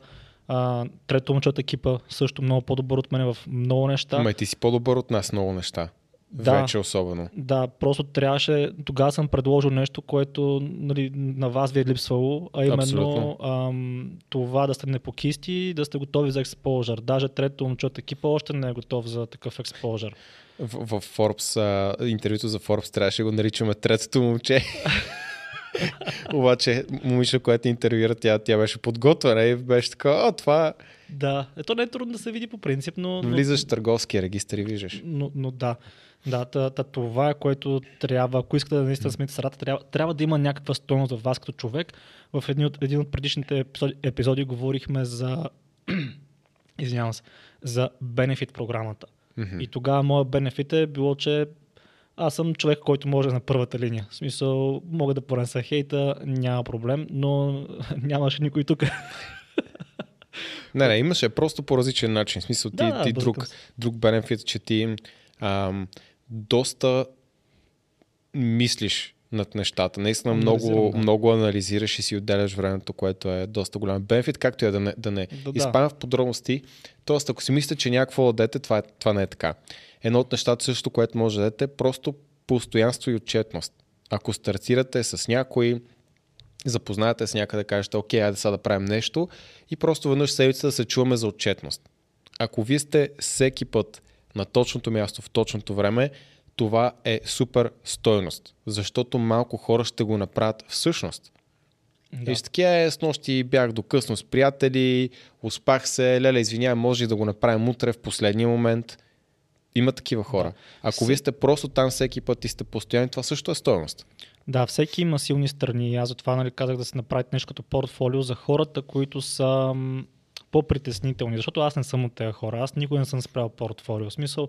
B: А, трето момче от екипа също много по-добър от мене в много неща.
A: Ма ти си по-добър от нас много неща.
B: Да.
A: Вече особено.
B: Да, просто трябваше. Тогава съм предложил нещо, което нали, на вас ви е липсвало, а именно
A: Абсолютно.
B: ам, това да сте непокисти и да сте готови за експожър. Даже трето момче от екипа още не е готов за такъв експожър.
A: В, в Forbes, а, интервюто за Forbes трябваше да го наричаме третото момче. (laughs) Обаче, момиче, което интервюира, тя, тя беше подготвена и беше така, а, това
B: Да, ето не е трудно да се види по принцип, но-
A: влизаш в търговския регистр и виждаш.
B: Но, но да. Да, та, та, това е което трябва, ако искате да наистина смените средата, трябва, трябва да има някаква стойност в вас като човек. В един от, един от предишните епизоди, епизоди говорихме за (clears throat) извинявам се, за бенефит програмата.
A: Мгм.
B: И тогава моят бенефит е било, че аз съм човек, който може на първата линия. В смисъл, мога да понеса хейта, няма проблем, но (laughs) нямаше никой тук. (laughs)
A: Не, не, имаше просто по различен начин. В смисъл, ти,
B: Да,
A: ти
B: да,
A: друг, друг бенефит, че ти ам, доста мислиш над нещата. Наистина много,
B: да.
A: много анализираш и си отделяш времето, което е доста голям бенефит, както и да не, да не
B: Да, да.
A: изпадам в подробности. Тоест, ако си мислите, че някакво да дадете, това, е, това не е така. Едно от нещата също, което може да дадете, е просто постоянство и отчетност. Ако стартирате с някой, запознаете с някъде, кажете, окей, айде сега да правим нещо и просто веднъж седмица да се чуваме за отчетност. Ако вие сте всеки път на точното място в точното време, това е супер стойност, защото малко хора ще го направят всъщност. Да. И с такива е, с нощи бях до късно с приятели, успах се, леле, извинявай, може да го направим утре в последния момент. Има такива хора. Ако
B: Се-
A: вие сте просто там всеки път и сте постоянни, това също е стойност.
B: Да, всеки има силни страни. Аз затова нали, казах да се направите нещо като портфолио за хората, които са по-притеснителни. Защото аз не съм от тези хора. Аз никога не съм спрял портфолио. В смисъл,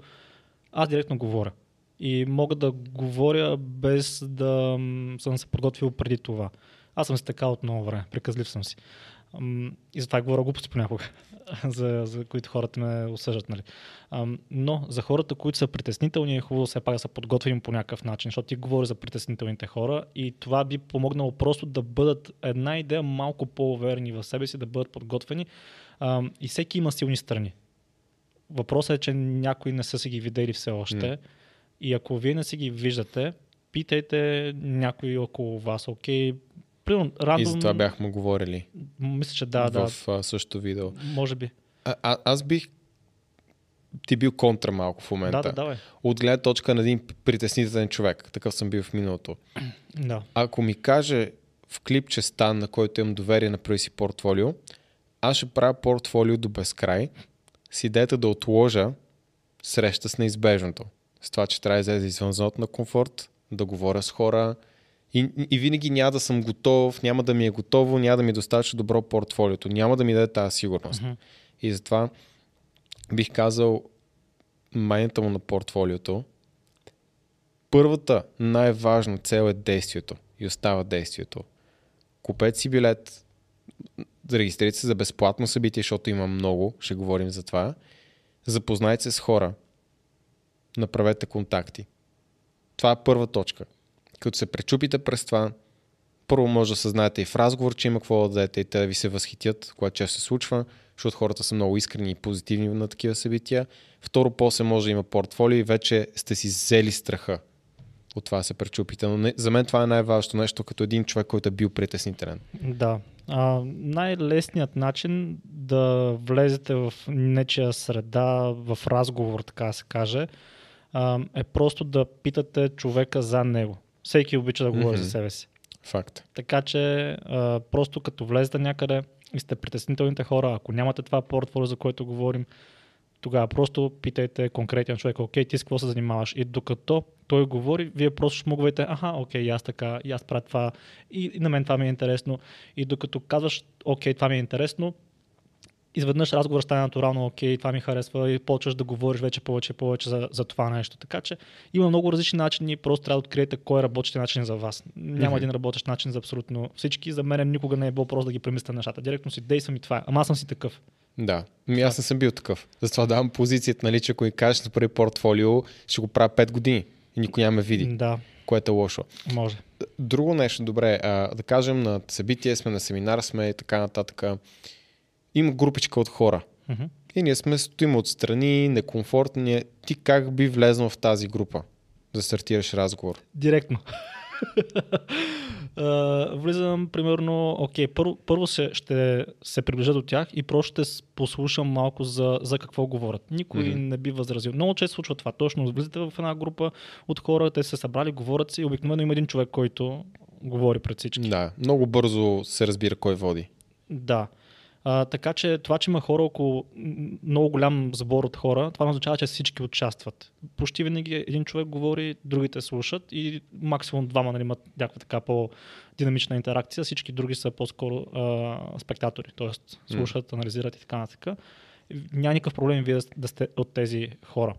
B: аз директно говоря. И мога да говоря без да съм се подготвил преди това. Аз съм си така от много време. Приказлив съм си. И затова говоря глупости понякога, (laughs) за, за които хората ме осъждат. Нали. Но за хората, които са притеснителни, е хубаво все пак да са подготвени по някакъв начин, защото ти говори за притеснителните хора и това би помогнало просто да бъдат една идея малко по-уверени в себе си, да бъдат подготвени. И всеки има силни страни. Въпросът е, че някои не са си ги видели все още.
A: М.
B: И ако вие не си ги виждате, питайте някой около вас. Окей, примерно,
A: И
B: рандом...
A: за това бяхме говорили
B: Мисля, че да, да,
A: в същото видео.
B: може би.
A: А, а, аз бих ти бил контра малко в момента.
B: Да, да, давай.
A: От гледна точка на един притеснителен човек. Такъв съм бил в миналото.
B: Да.
A: Ако ми каже в клипче стан, на който имам доверие, направи си портфолио, аз ще правя портфолио до безкрай с идеята да отложа среща с неизбежното. С това, че трябва да излезе извън зоната на комфорт, да говоря с хора И, и винаги няма да съм готов, няма да ми е готово, няма да ми е достатъчно добро портфолиото, няма да ми даде тази сигурност.
B: Мгм.
A: И затова бих казал майната му на портфолиото. Първата най-важна цел е действието и остава действието. Купете си билет, регистрирайте се за безплатно събитие, защото има много, ще говорим за това. Запознайте се с хора, направете контакти. Това е първа точка. Като се пречупите през това, първо може да съзнаете и в разговор, че има какво да дадете и те да ви се възхитят, което често се случва, защото хората са много искрени и позитивни на такива събития. Второ, после може да има портфолио и вече сте си взели страха от това се пречупите. Но не, за мен това е най-важното нещо, като един човек, който е бил притеснителен.
B: Да. А, най-лесният начин да влезете в нечия среда, в разговор, така се каже, а, е просто да питате човека за него. Всеки обича да говори
A: Мгм.
B: за себе си.
A: Факт.
B: Така че а, просто като влезете някъде и сте притеснителните хора, ако нямате това портфолио, за което говорим, тогава просто питайте конкретен човек, окей, ти с какво се занимаваш? И докато той говори, вие просто шмугвайте, аха, окей, аз така, и аз правя това, и, и на мен това ми е интересно. И докато казваш, окей, това ми е интересно, изведнъж разговор стане натурално, окей, това ми харесва и почваш да говориш вече повече и повече за, за това нещо. Така че има много различни начини, просто трябва да откриете кой е работещ начин за вас. Няма
A: Мгм.
B: един работещ начин за абсолютно всички. За мен никога не е било просто да ги премисля нещата. Директно си действам и това е. Ама аз съм си такъв.
A: Да. Ми аз не съм бил такъв. Затова давам позицията, нали, че ако и кажеш на първи портфолио, ще го правя 5 години и никой няма ме види,
B: Да,
A: което е лошо.
B: може.
A: Друго нещо, добре, а, да кажем на събитие сме, на семинар сме и така нататък. Има групичка от хора.
B: Мгм.
A: И ние сме стоим отстрани, некомфортни. Ти как би влезнал в тази група? Да стартираш разговор.
B: Директно. Влизам примерно, окей, първо, първо се, ще се приближа до тях и просто ще послушам малко за, за какво говорят. Никой
A: Мгм.
B: не би възразил. Много често случва това. Точно влизате в една група от хора, те се събрали, говорят си и обикновено има един човек, който говори пред всички.
A: Да, много бързо се разбира кой води.
B: Да. А, така че това, че има хора около много голям сбор от хора, това не означава, че всички участват. Почти винаги един човек говори, другите слушат и максимум двама нали, имат някаква така по-динамична интеракция, всички други са по-скоро а, спектатори, т.е. слушат, анализират и така нататък. Няма никакъв проблем вие да сте от тези хора.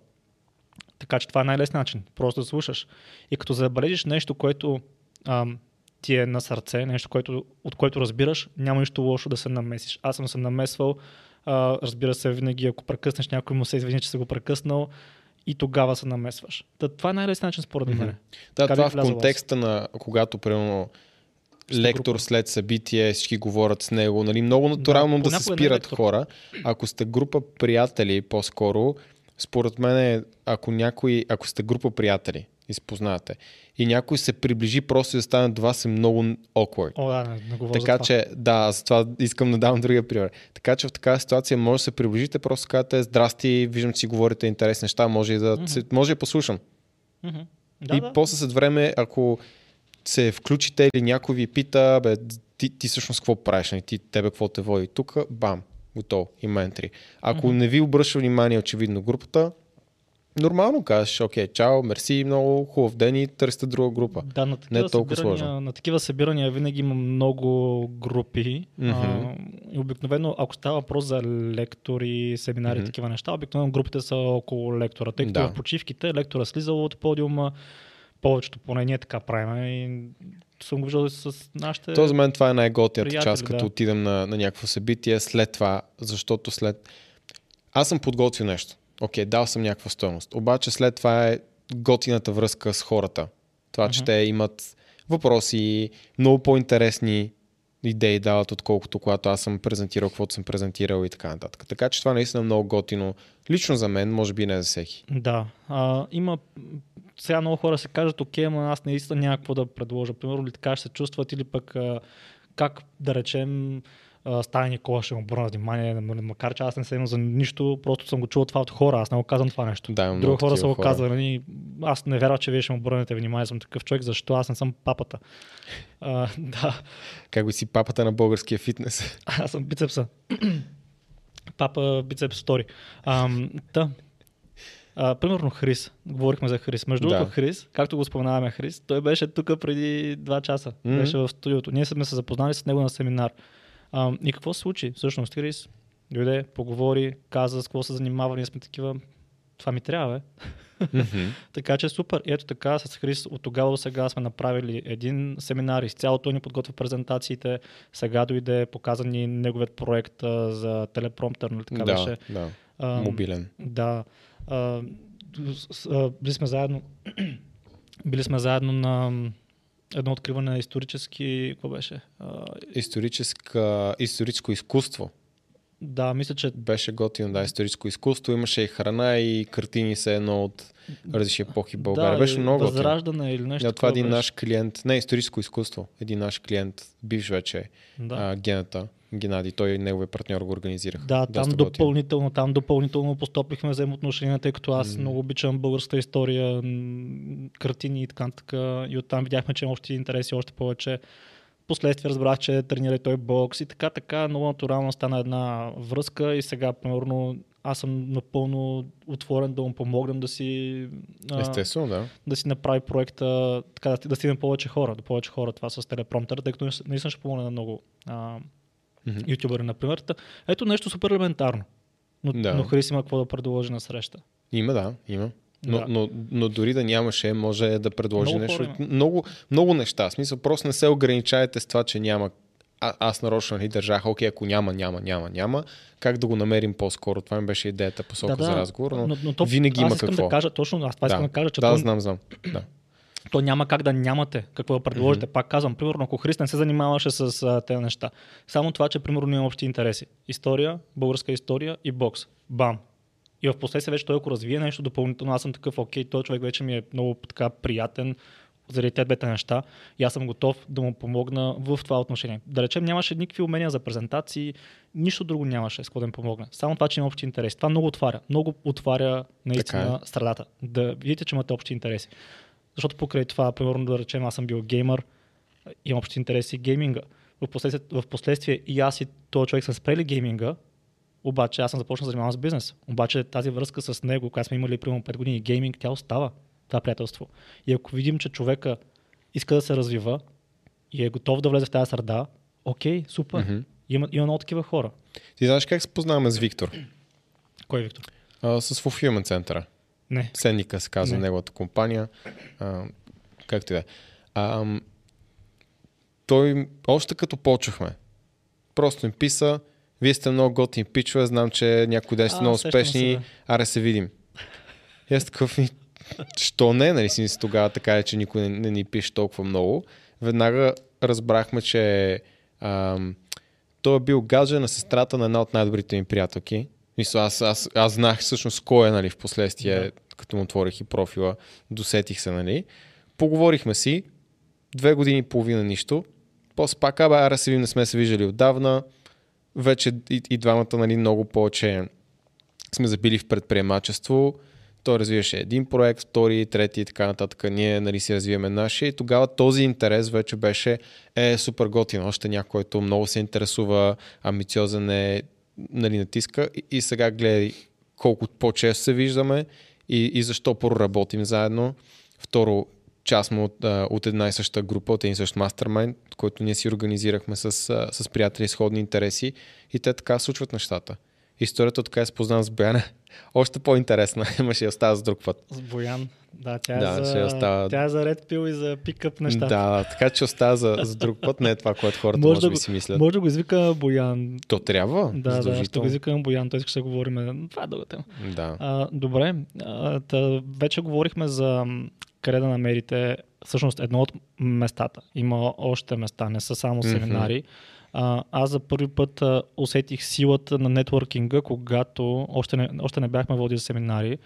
B: Така че това е най-лесният начин. Просто да слушаш. И като забележиш нещо, което ам, ти е на сърце, нещо, което, от което разбираш, няма нищо лошо да се намесиш. Аз съм се намесвал, а, разбира се, винаги ако прекъснеш някой му се извини, че се го прекъснал и тогава се намесваш. Та, това е най-лесният начин според мен.
A: Мгм. Да, това в контекста на когато, примерно, лектор
B: група.
A: след събитие, всички говорят с него, нали, много натурално да, да се
B: е
A: спират
B: лектор.
A: хора. Ако сте група приятели, по-скоро, според мен, е, ако някой, ако сте група приятели и се познавате, и някой се приближи просто да стане до вас е много awkward.
B: О, да, не, не
A: Така
B: за
A: че, да, за това искам да дам другия пример. Така че в такава ситуация може да се приближите, просто кажете, здрасти, виждам, че си говорите интересни неща, може и да, се, може да послушам.
B: Мгм.
A: Да, и
B: да.
A: после след време, ако се включите или някой ви пита, бе, ти, ти всъщност какво правиш, нали? ти, тебе какво те води тук, бам, готово, има ентри. Ако
B: Мгм.
A: не ви обръща внимание очевидно групата, нормално кажеш, окей, чао, мерси, много хубав ден и търсите друга група.
B: Да, на
A: Не
B: такива,
A: е толкова сложно.
B: на такива събирания винаги има много групи. А,
A: Мгм.
B: и обикновено, ако става въпрос за лектори, семинари,
A: Мгм.
B: такива неща, обикновено групите са около лектора. Тъй като
A: Да.
B: в почивките лектора слизал от подиума, повечето поне ние така правим и съм го виждал с нашите...
A: То за мен това е най-готията
B: приятели,
A: част, като
B: да.
A: отидем на, на някакво събитие след това, защото след... Аз съм подготвил нещо. Окей, дал съм някаква стоеност. Обаче след това е готината връзка с хората. Това, че
B: Мгм.
A: те имат въпроси, много по-интересни идеи дават, отколкото когато аз съм презентирал каквото съм презентирал и така нататък. Така че това наистина е много готино. Лично за мен, може би не за всеки.
B: Да. А, има сега много хора се кажат, окей, ама аз наистина няма какво да предложа. Примерно ли така ще се чувстват или пък а, как да речем Стая Никола ще му обърна внимание, макар че аз не съм за нищо, просто съм го чувал това от хора, аз не го казвам това нещо.
A: Да,
B: Други хора са го казвали, нали, аз не вярвам, че вие ще му обърнете внимание, съм такъв човек, защо аз не съм папата. А, (laughs) да,
A: Как би си папата на българския фитнес? (laughs)
B: аз съм бицепса. (clears throat) Папа бицепс стори. Та. А, примерно Хрис. Говорихме за Хрис. Между
A: Да.
B: другото, Хрис, както го споменаваме Хрис, той беше тук преди два часа.
A: Мгм.
B: Беше в студиото. Ние сме се запознали с него на семинар. А, и какво се случи? Всъщност Хрис дойде, поговори, каза с какво се занимава. Ние сме такива. Това ми трябва, бе.
A: Мгм. (laughs)
B: Така че супер. И ето така с Хрис от тогава до сега сме направили един семинар. Изцяло той ни подготвя презентациите. Сега дойде, показа ни неговият проект а, за телепромптер, нали така
A: Да,
B: беше.
A: да.
B: А,
A: Мобилен.
B: Да. А, били сме заедно. (clears throat) били сме заедно на едно откриване на исторически. Какво беше? А,
A: Историческа, историческо изкуство.
B: да, мисля, че
A: Беше готино, да, историческо изкуство. Имаше и храна и картини се едно от различни епохи в България.
B: да,
A: беше много готино.
B: Възраждане или нещо.
A: Да, това е един
B: такова
A: наш клиент, не, историческо изкуство. Един наш клиент, бивш вече,
B: беше. Да.
A: а, Гената, Геннади, той и неговия партньор го организираха.
B: Да, там
A: Доста
B: допълнително, там допълнително постопихме взаимоотношения, тъй като аз
A: М.
B: много обичам българската история, картини и така нататък. И оттам видяхме, че има още интереси, още повече. Последствие разбрах, че тренира той бокс и така, така много натурално стана една връзка и сега, примерно, аз съм напълно отворен да му помогнем да си,
A: Естествено, да.
B: да си направи проекта, така, да, да стигне повече хора, до повече хора това с телепромтер, тъй като наистина ще помогне на много а,
A: Мгм.
B: ютубъри, например. Та, ето нещо супер елементарно. Но,
A: Да.
B: но Хрис има какво да предложи на среща.
A: Има, да, има. Но,
B: Да.
A: но, но дори да нямаше, може да предложи
B: Много
A: нещо.
B: хора.
A: Много, много неща. В смисъл, просто не се ограничавайте с това, че няма. А, аз нарочно нали, държах, окей, ако няма, няма, няма, няма. Как да го намерим по-скоро? Това ми беше идеята посока за разговор, но,
B: но, но то,
A: винаги има какво.
B: да кажа, точно аз това искам да кажа, че
A: да,
B: то,
A: знам, знам. Да.
B: То няма как да нямате какво да предложите.
A: Мгм.
B: Пак казвам, примерно, ако Хрис не се занимаваше с а, тези неща, само това, че примерно има общи интереси. История, българска история и бокс. Бам. И в последствие вече той ако развие нещо допълнително, аз съм такъв, окей, той човек вече ми е много така приятен, заради тези двете неща и аз съм готов да му помогна в това отношение. Да речем, нямаше никакви умения за презентации, нищо друго нямаше с какво да им помогне. Само това, че има общи интереси. Това много отваря. Много отваря наистина
A: Така
B: страдата. Да видите, че имате общи интереси. Защото покрай това, примерно да речем, аз съм бил геймър, имам общи интереси гейминга. В последствие, в последствие и аз и този човек са спрели гейминга, обаче аз съм започнал да занимавам с бизнес. Обаче тази връзка с него, която сме имали примерно 5 години гейминг, тя остава. Това приятелство. И ако видим, че човека иска да се развива и е готов да влезе в тази среда, окей, супер.
A: Мгм.
B: Има, има много такива хора.
A: Ти знаеш как се познаваме с Виктор?
B: Кой е Виктор?
A: А, с Fulfillment центъра.
B: Не.
A: Сенника се казва
B: Не.
A: неговата компания. А, както и да е. Той, още като почвахме, просто им писа, вие сте много готини пичове, знам, че някои ден сте много успешни,
B: се, да.
A: аре се видим. И аз такъв, ми, що не, нали си тогава така е, че никой не, не ни пише толкова много. Веднага разбрахме, че ам, той е бил гадже на сестрата на една от най-добрите ми приятелки. Мисля, аз, аз, аз знах всъщност кой е, нали, в последствие,
B: Да.
A: като му отворих и профила, досетих се, нали. Поговорихме си, две години и половина нищо. После пак, абе, аре се видим, не сме се виждали отдавна. Вече и, и двамата, нали, много повече сме забили в предприемачество. Той развиваше един проект, втори, трети и така нататък. Ние нали, си развиваме нашия и тогава този интерес вече беше е супер готин. Още някой, който много се интересува, амбициозен е, нали, натиска и, и сега гледай колко по-често се виждаме и, и защо първо заедно. Второ, част от, от една и съща група, от един и същ мастермайнд, който ние си организирахме с, с приятели сходни интереси и те така случват нещата. Историята от така се познавам с Бояна. (laughs) Още по-интересна. (laughs) Имаше и остава за друг път.
B: С Боян. Да, тя,
A: Да,
B: е,
A: ще
B: за,
A: остава-
B: тя е за Red Pill и за пикъп неща.
A: Да, така че остава за, за друг път. Не е това, което хората може,
B: да
A: би си мислят.
B: Може да го извика Боян.
A: То трябва.
B: Да, да, ще го извикам Боян, той ще говорим. Това е дълга тема.
A: Да.
B: А, добре, а, та, вече говорихме за къде да намерите всъщност едно от местата. Има още места, не са само семинари. А, аз за първи път а, усетих силата на нетворкинга, когато още не, още не бяхме водили семинари.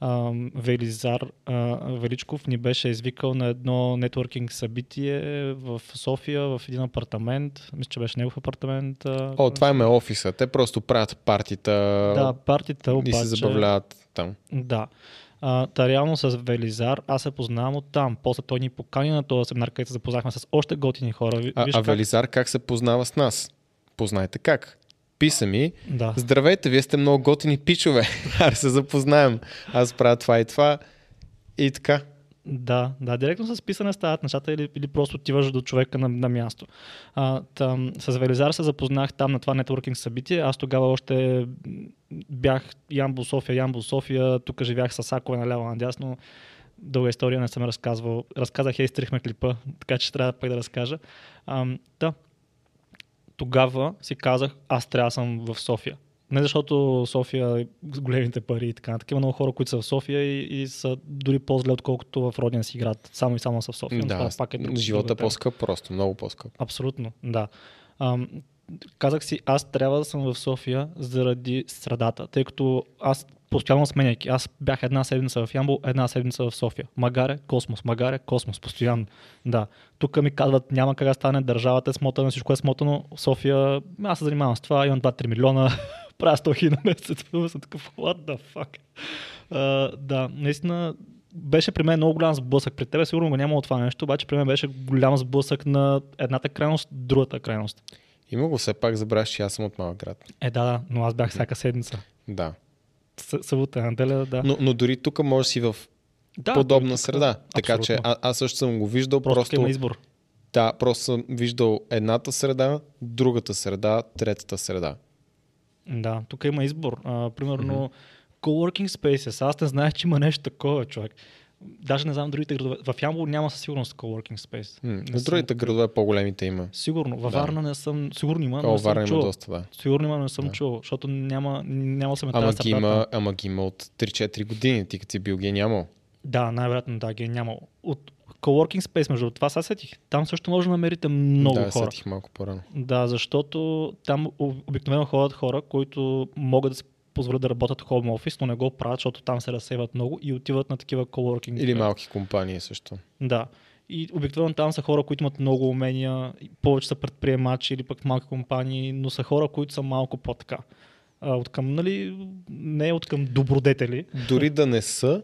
B: А, Велизар а, Величков ни беше извикал на едно нетворкинг събитие в София, в един апартамент. Мисля, че беше негов апартамент. а,
A: О, това им е офиса. Те просто правят партита
B: Да, партията
A: и
B: обаче...
A: се забавляват там.
B: Да. А, та реално с Велизар аз се познавам от там. После той ни покани на този семинар, където се запознахме с още готини хора. Ви-
A: А,
B: Виж
A: а
B: как-
A: Велизар как се познава с нас? Познайте как. Писа ми,
B: Да.
A: здравейте, вие сте много готини пичове. (laughs) Аре се запознаем. Аз правя това и това. И така.
B: Да, да, директно с писане стават нещата или, или просто отиваш до човека на, на място. А, там, с Велизар се запознах там на това нетворкинг събитие. Аз тогава още бях Ямбол София, Ямбол София, тук живях с Акове наляво надясно. Дълга история не съм разказвал. Разказах и изтрихме клипа, така че трябва пак да разкажа. А, да. Тогава си казах, аз трябва да съм в София. Не защото София големите пари и така. нататък. Има много хора, които са в София и, и са дори по-зле, отколкото в родния си град. Само и само са в София.
A: Да,
B: това пак е друг,
A: живота е по-скъп просто, много по-скъп.
B: Абсолютно, да. Ам, казах си, аз трябва да съм в София заради средата, тъй като аз постоянно сменяйки. Аз бях една седмица в Ямбол, една седмица в София. Магаре, космос, магаре, космос, постоянно. Да. Тук ми казват, няма как да стане, държавата е смотана, всичко е смотано. В София, аз се занимавам с това, имам 2-3 милиона, (laughs) правя 100 хиляди на месец. (laughs) Съм такъв, what the fuck? Uh, да, наистина беше при мен много голям сблъсък. При тебе сигурно го няма това нещо, обаче при мен беше голям сблъсък на едната крайност, другата крайност.
A: Има го все пак, забравяш, че аз съм от малък град.
B: Е, да, да, но аз бях всяка седмица.
A: Да.
B: Събота, неделя, да.
A: Но, но дори тук може си в
B: да,
A: подобна
B: тук-
A: среда. Така че
B: абсолютно.
A: а, аз също съм го виждал.
B: Просто,
A: Просто,
B: има избор.
A: да, просто съм виждал едната среда, другата среда, третата среда.
B: Да, тук има избор. А, примерно, coworking spaces. Аз не знаех, че има нещо такова, човек. Даже не знам другите градове. В Ямбол няма със сигурност coworking space.
A: На
B: съм
A: другите
B: открил.
A: градове по-големите има.
B: Сигурно. Във
A: Да.
B: Варна не съм... Сигурно има,
A: О,
B: съм
A: Варна има доста, да.
B: Сигурно има, но не съм
A: Да.
B: чувал, защото няма, няма съм
A: Ама ги, има, ама ги има от 3-4 години. Ти като си бил ги е нямал.
B: Да, най-вероятно да, ги е нямало. От coworking space, между това сега сетих. Там също може да намерите много
A: да,
B: хора.
A: сетих малко по-рано.
B: Да, защото там об- обикновено ходят хора, които могат да се позволят да работят в home office, но не го правят, защото там се разсейват много и отиват на такива coworking.
A: Или малки компании също.
B: Да. И обикновено там са хора, които имат много умения, повече са предприемачи или пък малки компании, но са хора, които са малко по-така. А, от към, нали, не от към добродетели.
A: Дори да не са,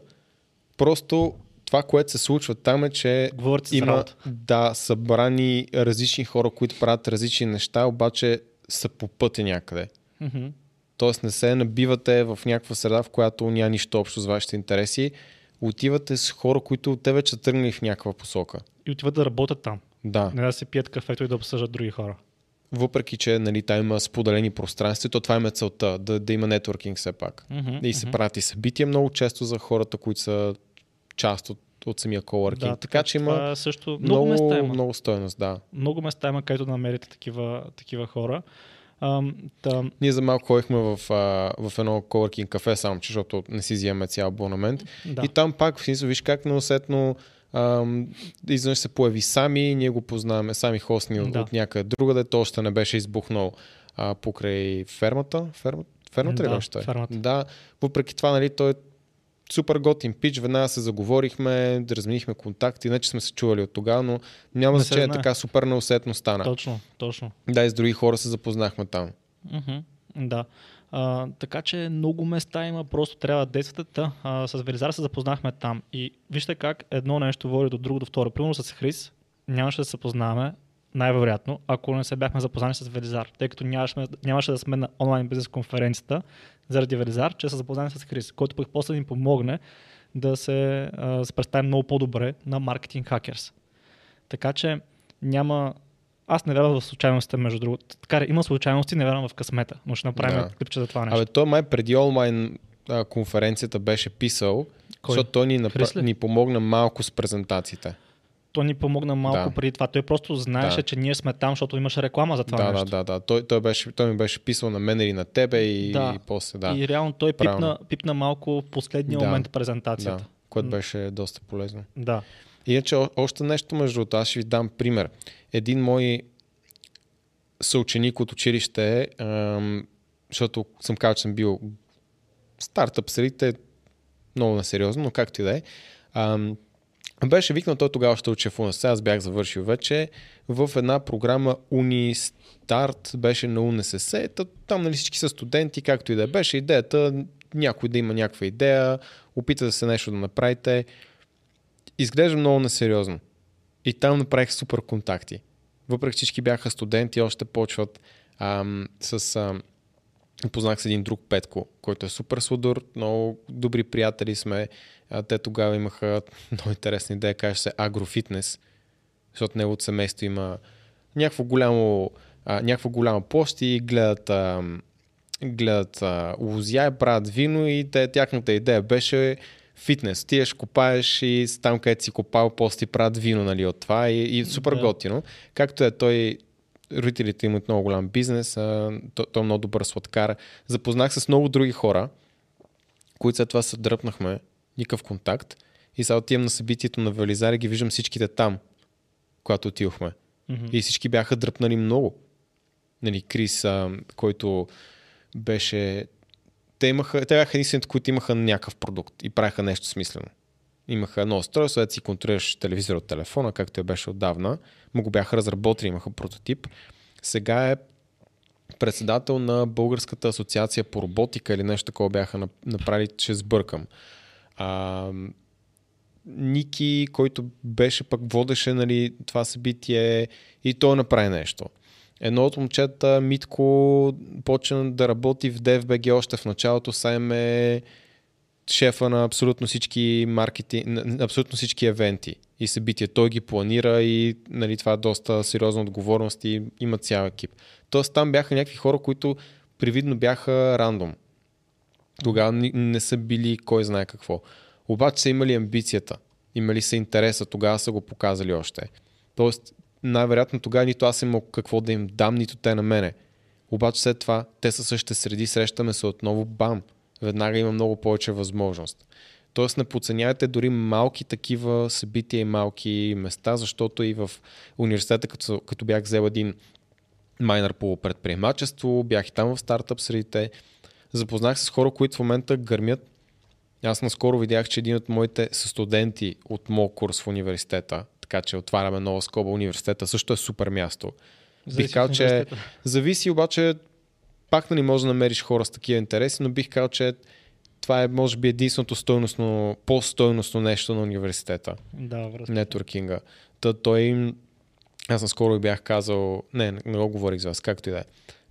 A: просто това, което се случва там е, че
B: за
A: има да, събрани различни хора, които правят различни неща, обаче са по пътя някъде.
B: Мгм.
A: Тоест не се набивате в някаква среда, в която няма нищо общо с вашите интереси. Отивате с хора, които те вече тръгнали в някаква посока.
B: И отиват да работят там.
A: Да.
B: Не да се пият кафето и да обсъждат други хора.
A: Въпреки, че нали, там има споделени пространства, то това им е целта, да, да има нетворкинг все пак.
B: Мгм,
A: И се
B: мгм.
A: прати събития много често за хората, които са част от, от самия coworking.
B: Да,
A: така че има
B: е също много,
A: много,
B: места има.
A: много стойност, да.
B: много места има, където да намерите такива, такива хора. Ам, там,
A: Ние за малко ходихме в, а, в едно coworking кафе, само че, защото не си взимаме цял абонамент.
B: да.
A: И там пак, в смисъл, виж как неусетно изведнъж се появи сами, ние го познаваме, сами хостни от,
B: Да.
A: от някъде другаде, то още не беше избухнал а, покрай фермата. Ферма, фермата ли
B: Да,
A: беше той?
B: фермата.
A: Да, въпреки това, нали, той супер готин пич, веднага се заговорихме, да разменихме контакти, не че сме се чували от тогава, но няма
B: Не
A: значение, така супер неусетно стана.
B: Точно, точно.
A: Да, и с други хора се запознахме там.
B: Мгм, Да. А, така че много места има, просто трябва да действате. А, с Велизар се запознахме там. И вижте как едно нещо води до друго, до второ. Примерно с Хрис нямаше да се познаваме, най-вероятно, ако не се бяхме запознали с Велизар, тъй като нямаше, нямаше да сме на онлайн бизнес конференцията заради Велизар, че се запознали с Хрис, който пък после ни помогне да се, а, се представим много по-добре на маркетинг хакерс. Така че няма... Аз не вярвам в случайностите, между другото. Така, има случайности, не вярвам в късмета, но ще направим
A: Да.
B: клипче за това нещо.
A: Абе, той май преди онлайн а, конференцията беше писал,
B: Кой?
A: защото той ни, напра... ни помогна малко с презентациите.
B: Той ни помогна малко
A: Да.
B: преди това. Той просто знаеше,
A: Да.
B: че ние сме там, защото имаше реклама за това
A: да,
B: нещо.
A: да, да, да. Той, той, беше, той ми беше писал на мен или на тебе и,
B: Да.
A: и после, да.
B: И реално той пипна, пипна малко в последния
A: Да.
B: момент
A: да,
B: презентацията.
A: което беше доста полезно.
B: Да.
A: Иначе о- още нещо между другото, аз ще ви дам пример. Един мой съученик от училище, ам, защото съм казал, че съм бил стартъп средите, много несериозно, но както и да е. ам, Беше викнал, той тогава ще учи в УНСС, аз бях завършил вече, в една програма Унистарт, беше на УНСС, та- там нали всички са студенти, както и да е. Беше идеята, някой да има някаква идея, опита да се нещо да направите. Изглежда много несериозно. И там направих супер контакти. Въпреки всички бяха студенти, още почват ам, с ам, Познах с един друг Петко, който е супер сладур, много добри приятели сме. Те тогава имаха много интересна идея, каже се агрофитнес, защото неговото семейство има някакво голямо, а, някаква голяма площ и гледат, а, гледат а, лузя и правят вино и те, тяхната идея беше фитнес. Ти ще копаеш и там, където си копал, после ти правят вино нали, от това и, и супер
B: Да.
A: готино. Както е той, родителите имат много голям бизнес, а, той, той е много добър сладкар. Запознах се с много други хора, които след това се дръпнахме, никакъв контакт. И сега отивам на събитието на Велизар и ги виждам всичките там, когато отидохме.
B: Мгм.
A: И всички бяха дръпнали много. Нали, Крис, а, който беше... Те, имаха, те бяха единствените, които имаха някакъв продукт и правеха нещо смислено. Имаха едно устройство, където си контролираш телевизор от телефона, както я беше отдавна. Му го бяха разработили, имаха прототип. Сега е председател на Българската асоциация по роботика или нещо такова бяха нап- направили, че сбъркам. А, Ники, който беше пък водеше нали, това събитие и той направи нещо. Едно от момчета, Митко, почна да работи в DFBG още в началото, сайм е шефа на абсолютно всички маркети, на абсолютно всички евенти и събития. Той ги планира и нали, това е доста сериозна отговорност и има цял екип. Тоест там бяха някакви хора, които привидно бяха рандом. Тогава не са били кой знае какво. Обаче са имали амбицията, имали са интереса, тогава са го показали още. Тоест, най-вероятно тогава нито аз имам какво да им дам, нито те на мене. Обаче след това, те са същите среди, срещаме се отново, бам, веднага има много повече възможност. Тоест не подценявайте дори малки такива събития и малки места, защото и в университета, като, като бях взел един майнер по предприемачество, бях и там в стартъп средите, запознах се с хора, които в момента гърмят. Аз наскоро видях, че един от моите студенти от моят курс в университета, така че отваряме нова скоба. Университета също е супер място.
B: Зависи
A: бих казал, че зависи обаче, пак нали може да намериш хора с такива интереси, но бих казал, че това е може би единственото стойностно, по-стойностно нещо на университета
B: Да, връзка.
A: нетворкинга. Та той им... Аз наскоро бях казал... Не, не го говорих за вас, както и да е.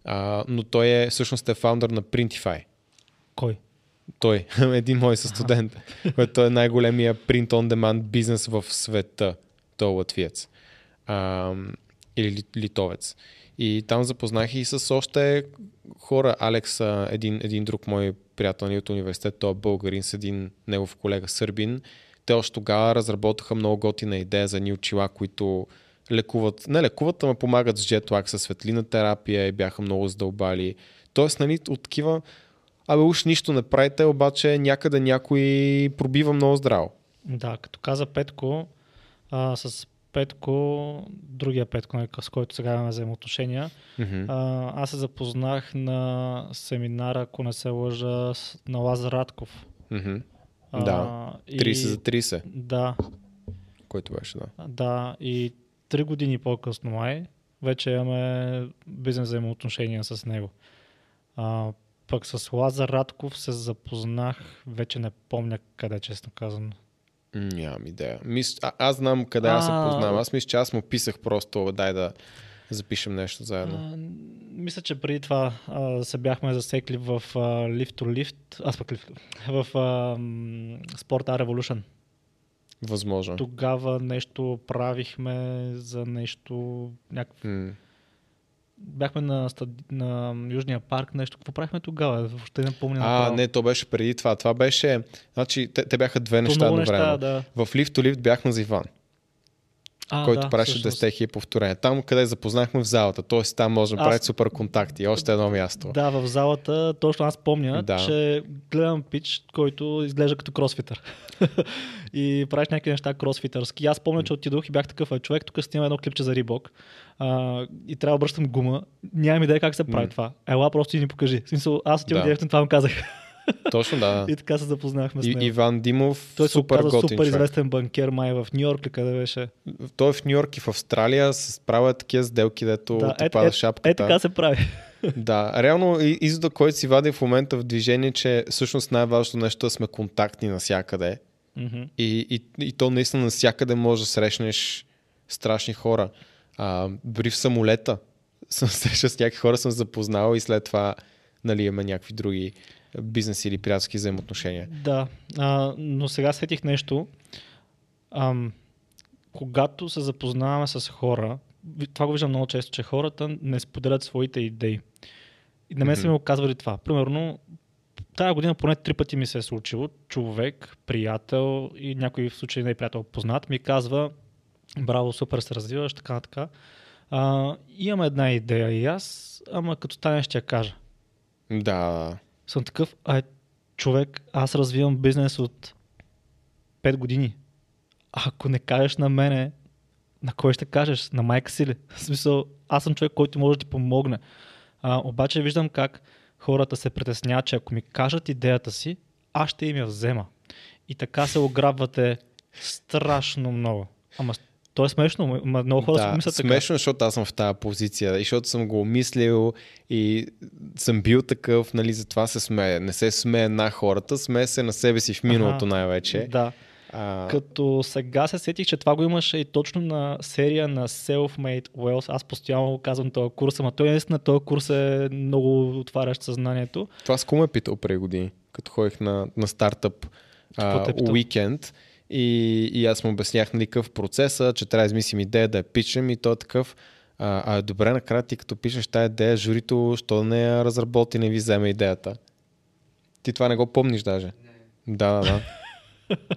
A: А, но той е всъщност е фаундър на Printify.
B: Кой?
A: Той, (laughs) един мой студент, който е най-големия print on demand бизнес в света. Той е латвиец. А, или ли- литовец. И там запознах и с още хора. Алекс, един, един друг мой приятел от университет, той е българин с един негов колега сърбин. Те още тогава разработаха много готина идея за ни очила, които лекуват, не лекуват, ама помагат с джетлаг, със светлина терапия и бяха много задълбали. Тоест, нали, от такива Абе, уж нищо не правите, обаче някъде някой пробива много здраво.
B: Да, като каза Петко, а, с Петко, другия Петко, нали, с който сега имаме взаимоотношения,
A: Mm-hmm.
B: а, аз се запознах на семинара, ако не се лъжа, на Лазар Радков.
A: Mm-hmm.
B: А,
A: Да, 30
B: и-
A: за 30,
B: Да,
A: който беше, да.
B: да. И три години по-късно май вече имаме бизнес взаимоотношения с него. А, пък с Лазар Радков се запознах, вече не помня къде, честно казано.
A: Нямам идея. Мис... А, аз знам къде аз се познавам. Аз мисля, че аз му писах просто, дай да запишем нещо заедно.
B: А, мисля, че преди това а, се бяхме засекли в а, Lift to Lift, аз пък Lift, в а, Sport A Revolution.
A: Възможно.
B: Тогава нещо правихме за нещо, някакво...
A: М.
B: Бяхме на, стад... на Южния парк, нещо. Какво правихме тогава? Въобще не помня.
A: А,
B: направо.
A: не, то беше преди това. Това беше... Значи, те, те бяха две
B: То
A: неща едновременно.
B: да.
A: В to Lift бяхме за Иван,
B: А,
A: който
B: да, всъщност.
A: 10 хиляди повторения. Там, къде запознахме в залата. Тоест, там може да
B: Аз-
A: правите супер контакти. Още едно място.
B: Да, в залата, точно аз помня,
A: Да.
B: че гледам пич, който изглежда като кросфитър. (laughs) и правиш някакви неща кросфитърски. Аз помня, че отидох и бях такъв, «Е, човек, тук снимам едно клипче за Рибок а, и трябва да обръщам гума. Нямам идея как се прави
A: М.
B: това. Ела, просто и ни покажи. В смисъл, аз отивам
A: Да.
B: директно това му казах.
A: Точно, да. (laughs)
B: и така се запознахме с него.
A: Иван Димов,
B: Той се
A: супер готин
B: супер известен банкер май в Нью Йорк къде беше.
A: Той е в Нью Йорк и в Австралия с правя такива сделки, дето
B: Да,
A: ти
B: е,
A: пада
B: е,
A: шапката.
B: е, така се прави. (laughs)
A: Да, реално извода, който си вади в момента в движение, че всъщност най-важното нещо е да сме контактни навсякъде.
B: Мгм.
A: И, и, и то наистина навсякъде може да срещнеш страшни хора. А, дори в самолета (laughs) съм срещал с някакви хора, съм запознал и след това нали, имаме някакви други бизнес или приятелски взаимоотношения.
B: Да, а, но сега сетих нещо. Ам, когато се запознаваме с хора, това го виждам много често, че хората не споделят своите идеи. И на мен са
A: Мгм.
B: ми го казвали това. Примерно, тази година поне три пъти ми се е случило. Човек, приятел и някой в случай не е приятел познат ми казва браво, супер се развиваш, така, така. А, имам една идея и аз, ама като стане ще я кажа.
A: Да,
B: Съм такъв, а човек, аз развивам бизнес от 5 години. Ако не кажеш на мене, на кой ще кажеш? На майка си ли? (laughs) В смисъл, аз съм човек, който може да ти помогне. А, обаче виждам как хората се притесняват, че ако ми кажат идеята си, аз ще им я взема. И така се ограбвате страшно много. Ама то е смешно, ма много хора си
A: да,
B: мислят така.
A: смешно, защото аз съм в тази позиция и защото съм го мислил и съм бил такъв, нали, затова се смея. Не се смея на хората, смея се на себе си в миналото
B: Аха.
A: най-вече.
B: Да.
A: А,
B: Като сега се сетих, че това го имаше и точно на серия на Self-Made Wealth. Аз постоянно казвам този курс, ама той наистина този курс е много отварящ съзнанието.
A: Това с кому ме питал преди години, като ходих на, на стартъп
B: е
A: а,
B: питал?
A: И, и аз му обяснях нали, какъв процеса, че трябва да измислим идея да я пичем и той е такъв. А, а добре, накрая ти като пишеш тази идея, журито, що не я разработи, не ви вземе идеята. Ти това не го помниш даже. Да, да, да.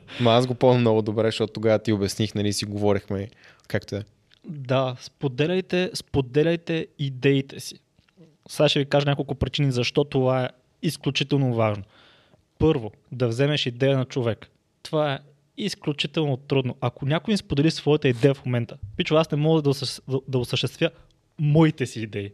A: (laughs) Ма аз го помня много добре, защото тогава ти обясних, нали, си говорихме както е.
B: Да, споделяйте, споделяйте идеите си. Сега ще ви кажа няколко причини защо това е изключително важно. Първо, да вземеш идея на човек. Това е изключително трудно. Ако някой ми сподели своята идея в момента, пичо, аз не мога да, осъщ- да, осъществя моите си идеи.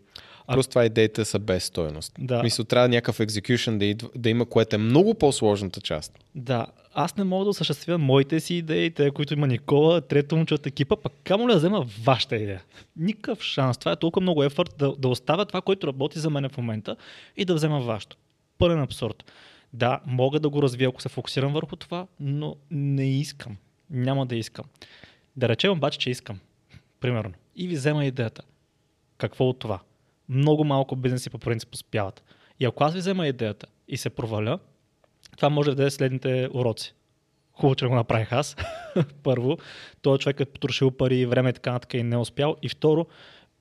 B: А-
A: Просто това идеите са без стойност.
B: Да.
A: Мисля, трябва някакъв execution да, идва, да има, което е много по-сложната част.
B: Да, аз не мога да осъществя моите си идеи, те, които има Никола, трето момче от екипа, пък камо ли да взема вашата идея? Никакъв шанс. Това е толкова много ефорт да, да оставя това, което работи за мен в момента и да взема вашето. Пълен абсурд. Да, мога да го развия, ако се фокусирам върху това, но не искам. Няма да искам. Да речем обаче, че искам. Примерно. И ви взема идеята. Какво от това? Много малко бизнеси по принцип успяват. И ако аз ви взема идеята и се проваля, това може да даде следните уроци. Хубаво, че го направих аз. (laughs) Първо, този човек е потрошил пари, време и така нататък и не е успял. И второ,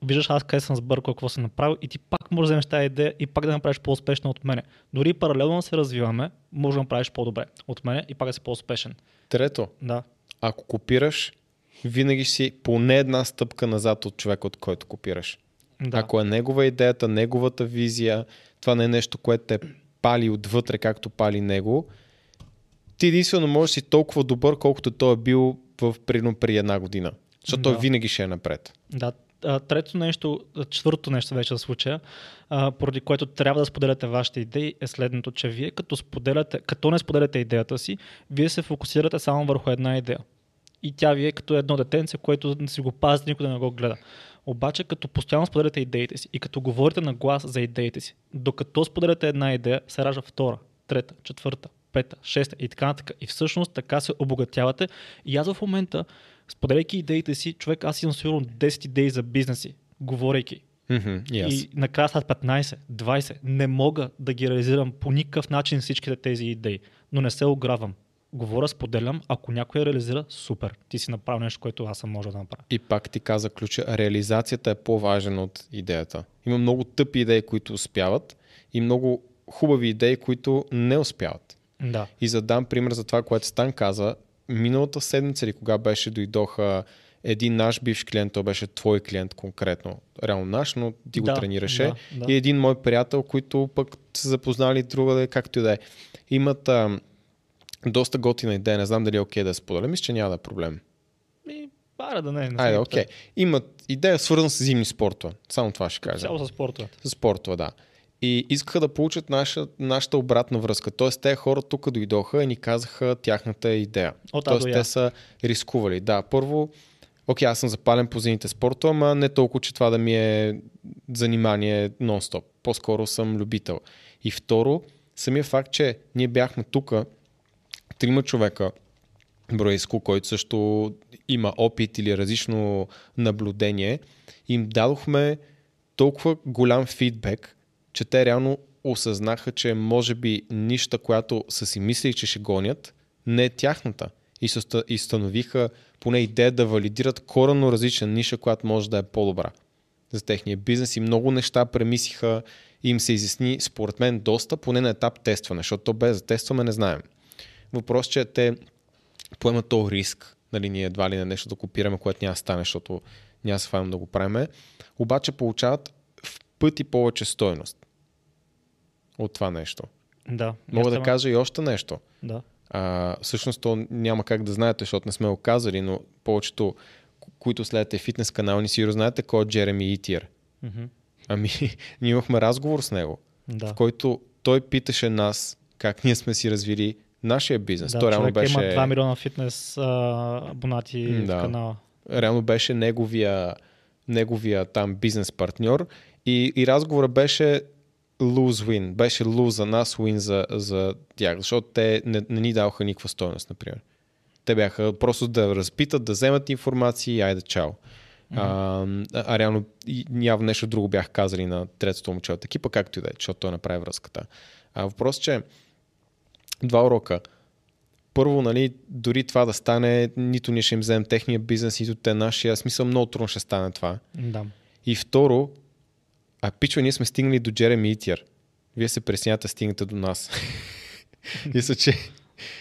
B: виждаш аз къде съм сбъркал, какво съм направил и ти пак можеш да вземеш тази идея и пак да направиш по-успешна от мене. Дори паралелно се развиваме, може да направиш по-добре от мене и пак да си по-успешен.
A: Трето,
B: Да.
A: ако копираш, винаги си поне една стъпка назад от човека, от който копираш.
B: да.
A: Ако е негова идеята, неговата визия, това не е нещо, което те пали отвътре, както пали него, ти единствено можеш си толкова добър, колкото той е бил в прино при една година. Защото
B: Да.
A: той винаги ще е напред.
B: Да. Трето нещо, а, четвъртото нещо вече за случая, поради което трябва да споделяте вашите идеи, е следното, че вие като, споделяте, като не споделяте идеята си, вие се фокусирате само върху една идея. И тя ви е като едно детенце, което си го пазите, никой да не го гледа. Обаче, като постоянно споделяте идеите си и като говорите на глас за идеите си, докато споделяте една идея, се ражда втора, трета, четвърта, пета, шеста и така нататък. И всъщност така се обогатявате. И аз в момента, споделяйки идеите си, човек, аз имам сигурно 10 идеи за бизнеси, говорейки.
A: И аз.
B: И накрая стават 15, 20. Не мога да ги реализирам по никакъв начин всичките тези идеи, но не се огравам. Говоря, споделям, ако някой я реализира, супер. Ти си направил нещо, което аз съм можел да направя.
A: И пак ти каза ключа, реализацията е по-важна от идеята. Има много тъпи идеи, които успяват и много хубави идеи, които не успяват.
B: Да.
A: И за да дам пример за това, което Стан каза, миналата седмица или кога беше, дойдоха един наш бивш клиент, той беше твой клиент конкретно, реално наш, но ти го
B: Да,
A: тренираше.
B: да, да.
A: И един мой приятел, които пък се запознали другаде, както и да е. Имат а, доста готина идея, не знам дали е окей да я споделя, мисля, че няма да е проблем.
B: Ми, пара да не. не
A: Айде, окей. Имат идея свързана с зимни спортове. Само това ще кажа.
B: Цяло с спортовете.
A: С спортове, да. И искаха да получат наша, нашата обратна връзка. Тоест, те хора тук дойдоха и ни казаха тяхната идея.
B: От
A: Тоест, те са рискували. Да, първо, окей, аз съм запален по зимните спортове, ама не толкова, че това да ми е занимание нон-стоп. По-скоро съм любител. И второ, самия факт, че ние бяхме тук, трима човека, Броиско, който също има опит или различно наблюдение, им дадохме толкова голям фидбек, че те реално осъзнаха, че може би нища, която са си мислили, че ще гонят, не е тяхната. И и установиха поне идея да валидират коренно различна ниша, която може да е по-добра за техния бизнес и много неща премисиха и им се изясни, според мен, доста, поне на етап тестване, защото то без да тестваме не знаем. Въпрос, че те поемат този риск, нали, ние едва ли не нещо да копираме, което няма да стане, защото няма да се да го правиме, обаче получават в пъти повече стойност от това нещо.
B: Да.
A: Мога да
B: Ясно,
A: кажа и още нещо.
B: Да.
A: А, всъщност то няма как да знаете, защото не сме го казали, но повечето, ко- които следите фитнес канал, ни сигурно знаете кой е Джереми Итир.
B: Мгм.
A: Ами, (laughs) ние имахме разговор с него,
B: Да.
A: в който той питаше нас как ние сме си развили нашия бизнес.
B: да,
A: той реално беше,
B: има 2 милиона фитнес а, абонати в
A: да.
B: канала.
A: реално беше неговия, неговия там бизнес партньор и, и разговора беше lose-win. Беше lose за нас, win за, за тях, защото те не, не ни даваха никаква стоеност, например. Те бяха просто да разпитат, да вземат информация и айде чао. А, а, а реално явно нещо друго бях казали на третото момче от екипа, както и да е, защото той направи връзката. А въпрос, че два урока. Първо, нали, дори това да стане, нито ние ще им вземем техния бизнес, нито те нашия. Смисъл, много трудно ще стане това.
B: Да.
A: И второ, а пичо, ние сме стигнали до Джереми Итиер. Вие се преснявате, стигнете до нас. (laughs) Мисля, че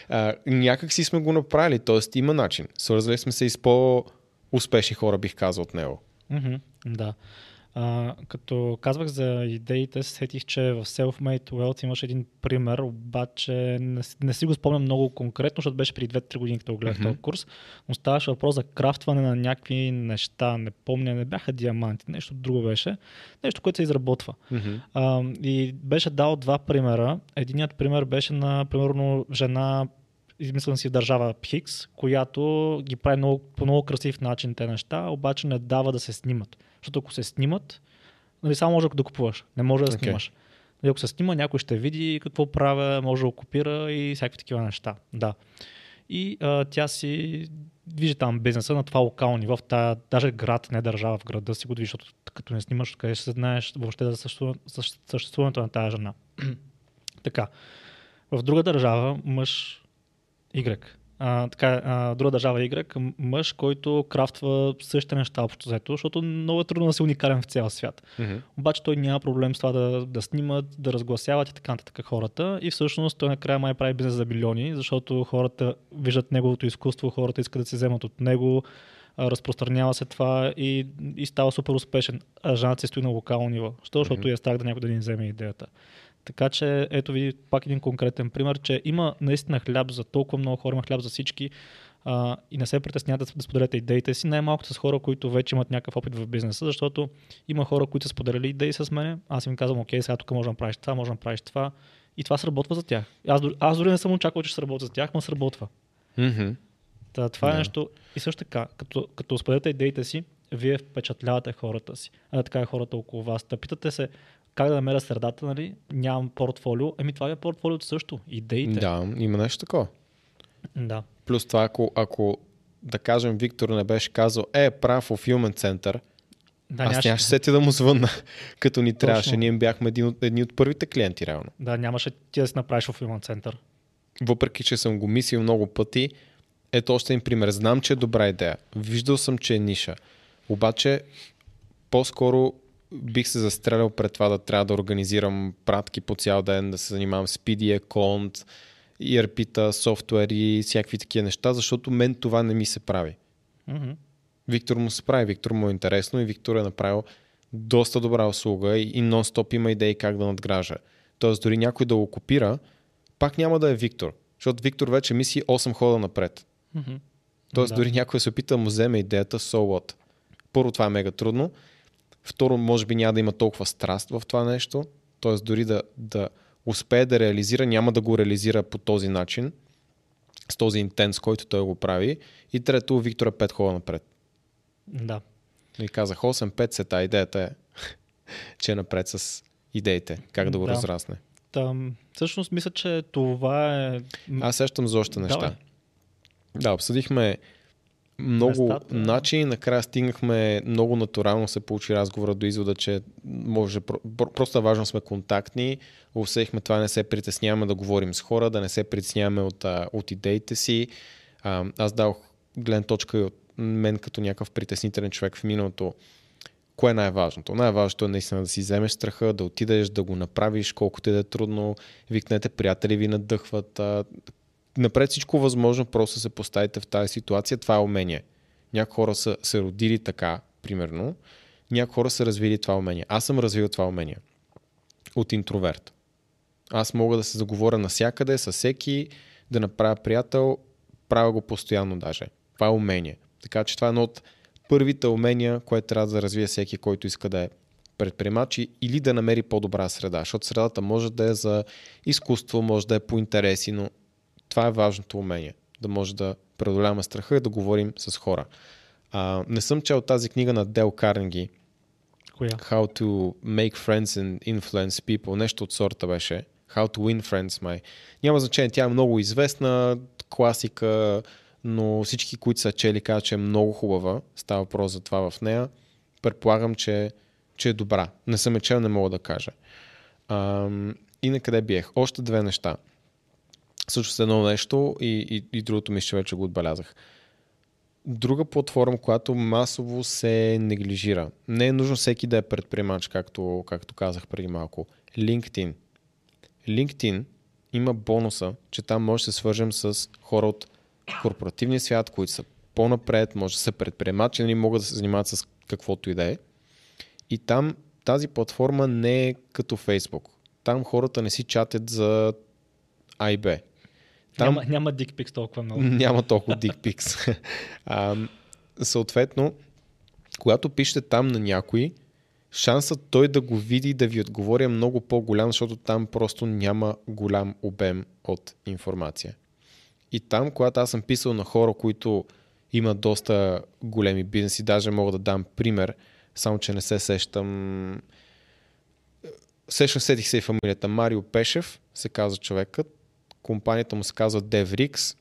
A: а, някак си сме го направили, т.е. има начин. Свързвали сме се и с по-успешни хора, бих казал от него.
B: Мгм, да. А, като казвах за идеите, се сетих, че в Self-Made Wealth имаше един пример, обаче не, не си го спомням много конкретно, защото беше преди 2-3 години, като гледах
A: Мгм.
B: този курс, но ставаше въпрос за крафтване на някакви неща, не помня, не бяха диаманти, нещо друго беше, нещо, което се изработва. А, и беше дал два примера. Единият пример беше на, примерно, жена, измислена си държава Хикс, която ги прави много, по много красив начин те неща, обаче не дава да се снимат. Защото ако се снимат, нали, само може да купуваш, не може да
A: Окей.
B: снимаш. Нали, ако се снима, някой ще види какво правя, може да го копира и всякакви такива неща. Да. И а, тя си движи там бизнеса на това локално ниво, в тая, даже град, не държава в града си го движи, защото като не снимаш, къде ще се знаеш въобще за съществува- същ- съществуването на тази жена. (clears throat) така. В друга държава мъж Y. А, така, а, друга държава Y, м- мъж, който крафтва същите неща общо взето, защото много е трудно да си уникален в цял свят. Обаче той няма проблем с това да, да снимат, да разгласяват и така нататък хората. И всъщност той накрая май прави бизнес за милиони, защото хората виждат неговото изкуство, хората искат да се вземат от него, разпространява се това и, и става супер успешен. А жената си стои на локално ниво, Що? защото
A: Мгм.
B: е страх да някой да ни вземе идеята. Така че ето ви пак един конкретен пример, че има наистина хляб за толкова много хора, има хляб за всички а, и не се притеснявате да, да споделяте идеите си, най-малко с хора, които вече имат някакъв опит в бизнеса, защото има хора, които са споделяли идеи с мен, аз им казвам, окей, сега тук може да направиш това, може да направиш това и това сработва за тях. Аз, аз дори не съм очаквал, че ще сработи за тях, но сработва.
A: Мгм.
B: Та, това
A: Да.
B: е нещо. И също така, като, като споделяте идеите си, вие впечатлявате хората си, а така и хората около вас. Та питате се как да намеря средата, нали? Нямам портфолио. Еми това е портфолиото също. Идеите.
A: Да, има нещо такова.
B: да.
A: Плюс това, ако, ако да кажем, Виктор не беше казал, е, правя в Fulfillment Center,
B: Да,
A: аз
B: нямаше,
A: сети да му звънна, (laughs) като ни трябваше. Ние бяхме един от, едни от първите клиенти, реално.
B: да, нямаше ти да си направиш в Human център.
A: Въпреки, че съм го мислил много пъти, ето още един пример. Знам, че е добра идея. Виждал съм, че е ниша. Обаче, по-скоро бих се застрелял пред това да трябва да организирам пратки по цял ден, да се занимавам с PD аккаунт, ERP-та, софтуери и всякакви такива неща, защото мен това не ми се прави.
B: Мгм.
A: Виктор му се прави, Виктор му е интересно и Виктор е направил доста добра услуга и, и нон-стоп има идеи как да надгражда. Тоест дори някой да го копира, пак няма да е Виктор, защото Виктор вече мисли 8 хода напред.
B: Мгм.
A: Тоест
B: Да.
A: дори някой се опита да му вземе идеята so what. Първо това е мега трудно, второ може би няма да има толкова страст в това нещо, т.е. дори да, да успее да реализира, няма да го реализира по този начин, с този интенс, който той го прави. И трето, Виктор е 5 хода напред.
B: Да.
A: И казах 8-5 сета. Идеята е, (laughs) че е напред с идеите, как да го
B: Да.
A: разрасне.
B: Там, всъщност мисля, че това е...
A: Аз сещам за още неща.
B: Давай.
A: Да, обсъдихме много
B: Местата.
A: начини. Накрая стигнахме, много натурално се получи разговора до извода, че може, про- про- просто е важно сме контактни. Усетихме това, не се притесняваме да говорим с хора, да не се притесняваме от, от идеите си. Аз дадох гледна точка и от мен като някакъв притеснителен човек в миналото. Кое е най-важното? Най-важното е наистина да си вземеш страха, да отидеш, да го направиш, колкото и да е трудно. Викнете, приятели ви надъхват. Напред всичко възможно, просто се поставите в тази ситуация. Това е умение. Някои хора са се родили така, примерно. Някои хора са развили това умение. Аз съм развил това умение. От интроверт. Аз мога да се заговоря навсякъде, с всеки, да направя приятел. Правя го постоянно даже. Това е умение. Така че това е едно от първите умения, което трябва да развие всеки, който иска да е предприемач или да намери по-добра среда. Защото средата може да е за изкуство, може да е по интереси, но това е важното умение. Да може да преодоляваме страха и да говорим с хора. А, не съм чел тази книга на Дел Карнеги,
B: Коя?
A: How to make friends and influence people, нещо от сорта беше. How to win friends, май. Няма значение, тя е много известна, класика, но всички, които са чели, казват, че е много хубава. Става въпрос за това в нея. Предполагам, че, че е добра. Не съм е чел, не мога да кажа. Ам, и на къде биех? Още две неща. Също едно нещо и, и, и другото мисля, че вече го отбелязах. Друга платформа, която масово се неглижира. Не е нужно всеки да е предприемач, както, както казах преди малко. LinkedIn. LinkedIn има бонуса, че там може да се свържем с хора от корпоративния свят, които са по-напред, може да са предприемачи, нали, могат да се занимават с каквото и да е. И там тази платформа не е като Facebook. Там хората не си чатят за А и Б.
B: Там... Няма, няма дикпикс толкова много. (laughs)
A: Няма толкова dick (laughs) а, съответно, когато пишете там на някой, шансът той да го види и да ви отговори е много по-голям, защото там просто няма голям обем от информация. И там, когато аз съм писал на хора, които имат доста големи бизнеси, даже мога да дам пример, само че не се сещам. Сещам, сетих се и фамилията. Марио Пешев се казва човекът. Компанията му се казва DevRix.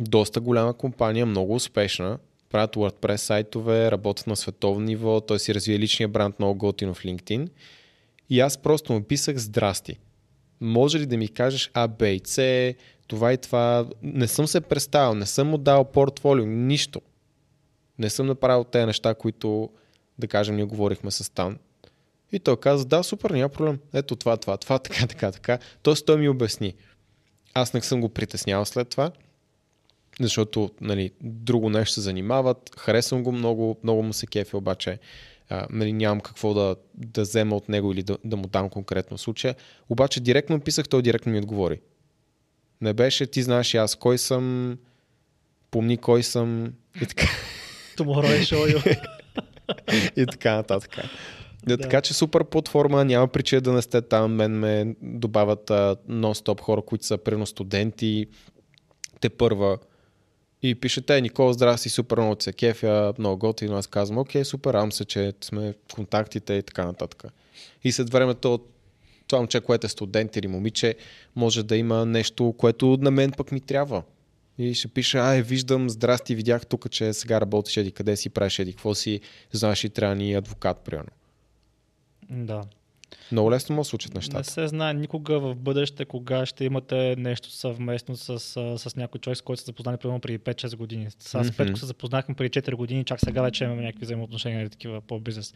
A: Доста голяма компания, много успешна. Правят WordPress сайтове, работят на световно ниво, той си развие личния бранд много готино в LinkedIn. И аз просто му писах здрасти. Може ли да ми кажеш А, Б и С, това и това. Не съм се представил, не съм му дал портфолио, нищо. Не съм направил тези неща, които, да кажем, ние говорихме с Тан. И той каза, да, супер, няма проблем. Ето това, това, това, така, така, така. Тоест той ми обясни. Аз не съм го притеснявал след това, защото нали, друго нещо се занимават. Харесвам го много, много му се кефи, обаче а, нали, нямам какво да, да взема от него или да, да му дам конкретно случая. Обаче директно писах, той директно ми отговори. Не беше, ти знаеш и аз кой съм, помни кой съм и така,
B: Tomorrow show you.
A: и така нататък. Да. Така че супер платформа, няма причина да не сте там. Мен ме добавят а, нон-стоп хора, които са примерно студенти, те първа. И пишете, Никола, здрасти, супер много се кефя, много готино. Аз казвам, окей, супер, радвам се, че сме в контактите и така нататък. И след времето това момче, което е студент или момиче, може да има нещо, което на мен пък ми трябва. И ще пише, ай, виждам, здрасти, видях тук, че сега работиш еди къде си, правиш еди какво си, знаеш и трябва ни адвокат, примерно.
B: Да.
A: Много лесно му случат
B: Не
A: нещата.
B: се знае никога в бъдеще, кога ще имате нещо съвместно с, с, с някой човек, с който се запознали примерно преди 5-6 години. С аз
A: Мгм.
B: Петко се запознахме преди 4 години, чак сега вече имаме някакви взаимоотношения или такива по-бизнес.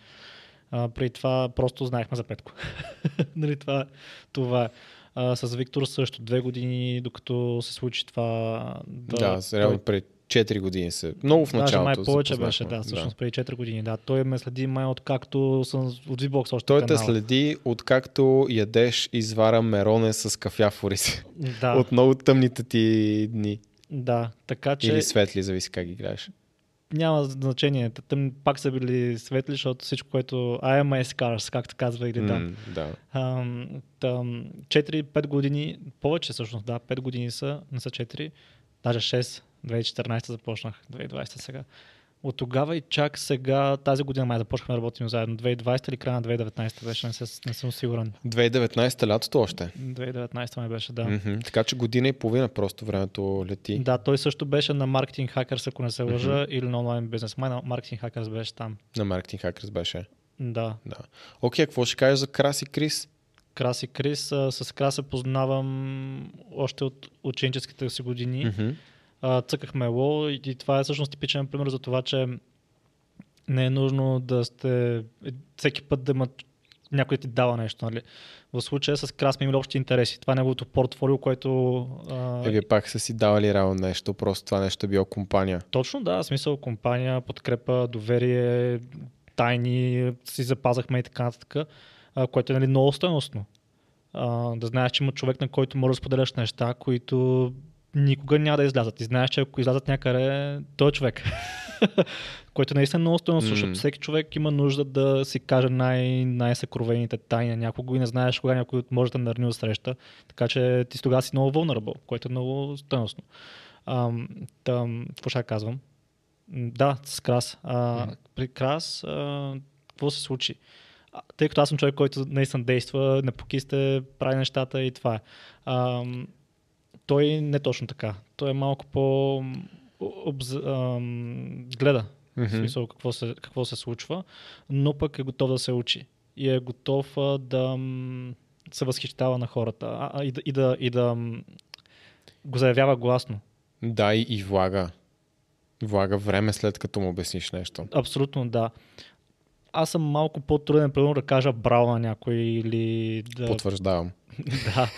B: А, преди това просто знаехме за Петко. (laughs) нали, това, това е. А, с Виктор също две години, докато се случи това.
A: Да, да реално пред 4 години се. Много в
B: Даже
A: началото.
B: май
A: се
B: повече беше, да, всъщност преди 4 години. Да, той ме следи май откакто съм от V-Box още
A: Той те
B: канала.
A: следи откакто ядеш извара мероне с кафяфори си.
B: Да, (laughs)
A: От много тъмните ти дни.
B: да, така че
A: Или светли, зависи как ги гледаш.
B: няма значение. Те- Тъм пак са били светли, защото всичко, което I am my scars, както казва или да.
A: М, да.
B: Ам, там, 4-5 години, повече всъщност, да, 5 години са, не са 4, даже 6, 2014 започнах, 2020 сега. От тогава и чак сега, тази година май започнахме да работим заедно. 2020 или края на 2019 беше, не, се, не съм сигурен.
A: 2019 лятото още.
B: 2019 май беше, да.
A: Мгм. Така че година и половина просто времето лети.
B: Да, той също беше на Marketing Hackers, ако не се лъжа, или на онлайн бизнес. Май на Marketing Hackers беше там.
A: На Marketing Hackers беше.
B: Да.
A: Да. Окей, какво ще кажеш за Краси Крис?
B: Краси Крис, а, с Крас се познавам още от ученическите си години.
A: Мгм.
B: А, цъкахме ло и това е всъщност типичен пример за това, че не е нужно да сте всеки път да има някой да ти дава нещо. Нали? В случая с Крас сме имали общи интереси. Това е неговото портфолио, което... А,
A: Е, вие пак са си давали реално нещо, просто това нещо е било компания.
B: Точно да, смисъл компания, подкрепа, доверие, тайни, си запазахме и така нататък, което е нали, много стойностно. А, да знаеш, че има човек, на който можеш да споделяш неща, които никога няма да излязат. И знаеш, че ако излязат някъде, той е човек. (laughs) което наистина е много стойностно,
A: М.
B: защото всеки човек има нужда да си каже най- най-съкровените тайни на някого и не знаеш кога някой може да нарни от среща. Така че ти тогава си много vulnerable, което е много стойностно. Ам, там, какво ще казвам? Да, с Крас. А,
A: Мгм.
B: При Крас, а, какво се случи? Тъй като аз съм човек, който наистина действа, не покисте, прави нещата и това е. Ам, той не точно така. Той е малко по... Обз... Ам, гледа в
A: Мгм.
B: смисъл какво се, какво се случва, но пък е готов да се учи. И е готов а, да м, се възхищава на хората а, а, и, да, и, да, и да м, го заявява гласно.
A: Да, и, и влага. Влага време след като му обясниш нещо.
B: Абсолютно да. Аз съм малко по-труден, примерно да кажа браво на някой или да...
A: Потвърждавам. (laughs)
B: да,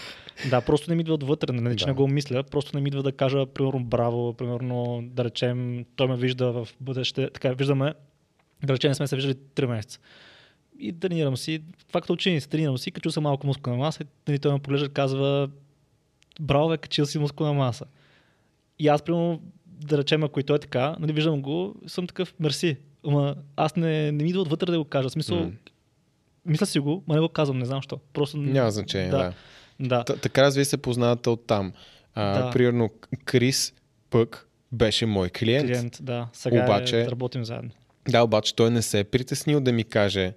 B: да, просто не ми идва отвътре, не, че
A: Да.
B: не го мисля, просто не ми идва да кажа, примерно, браво, примерно, да речем, той ме вижда в бъдеще, така, виждаме, да речем, сме се виждали 3 месеца. И тренирам си, това като ученици, тренирам си, качу съм малко мускулна маса, и нали, той ме поглежда казва, браво, бе, качил си мускулна маса. И аз, примерно, да речем, ако и той е така, нали, виждам го, съм такъв, мерси. Ама аз не, не ми идва отвътре да го кажа. В смисъл,
A: М.
B: мисля си го, ма не го казвам, не знам защо. Просто
A: Няма значение, да.
B: да. Да.
A: Т- така аз вие се познавате от там. А,
B: Да.
A: Примерно Крис пък беше мой клиент.
B: клиент, да. Сега
A: Обаче-
B: е, да работим заедно.
A: Да, обаче той не се е притеснил да ми каже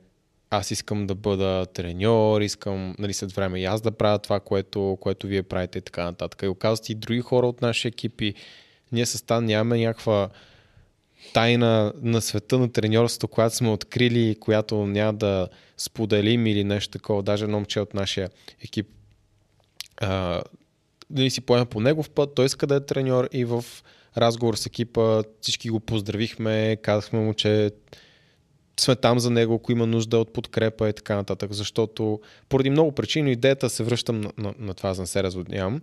A: аз искам да бъда треньор, искам нали, след време и аз да правя това, което, което вие правите и така нататък. И оказват и други хора от нашия екип и ние с Стан нямаме някаква тайна на света на треньорството, която сме открили която няма да споделим или нещо такова. Даже едно момче от нашия екип а, нали си поема по негов път, той иска да е треньор и в разговор с екипа всички го поздравихме, казахме му, че сме там за него, ако има нужда от подкрепа и така нататък, защото поради много причини идеята се връщам на, на, на това, за да се разводнявам.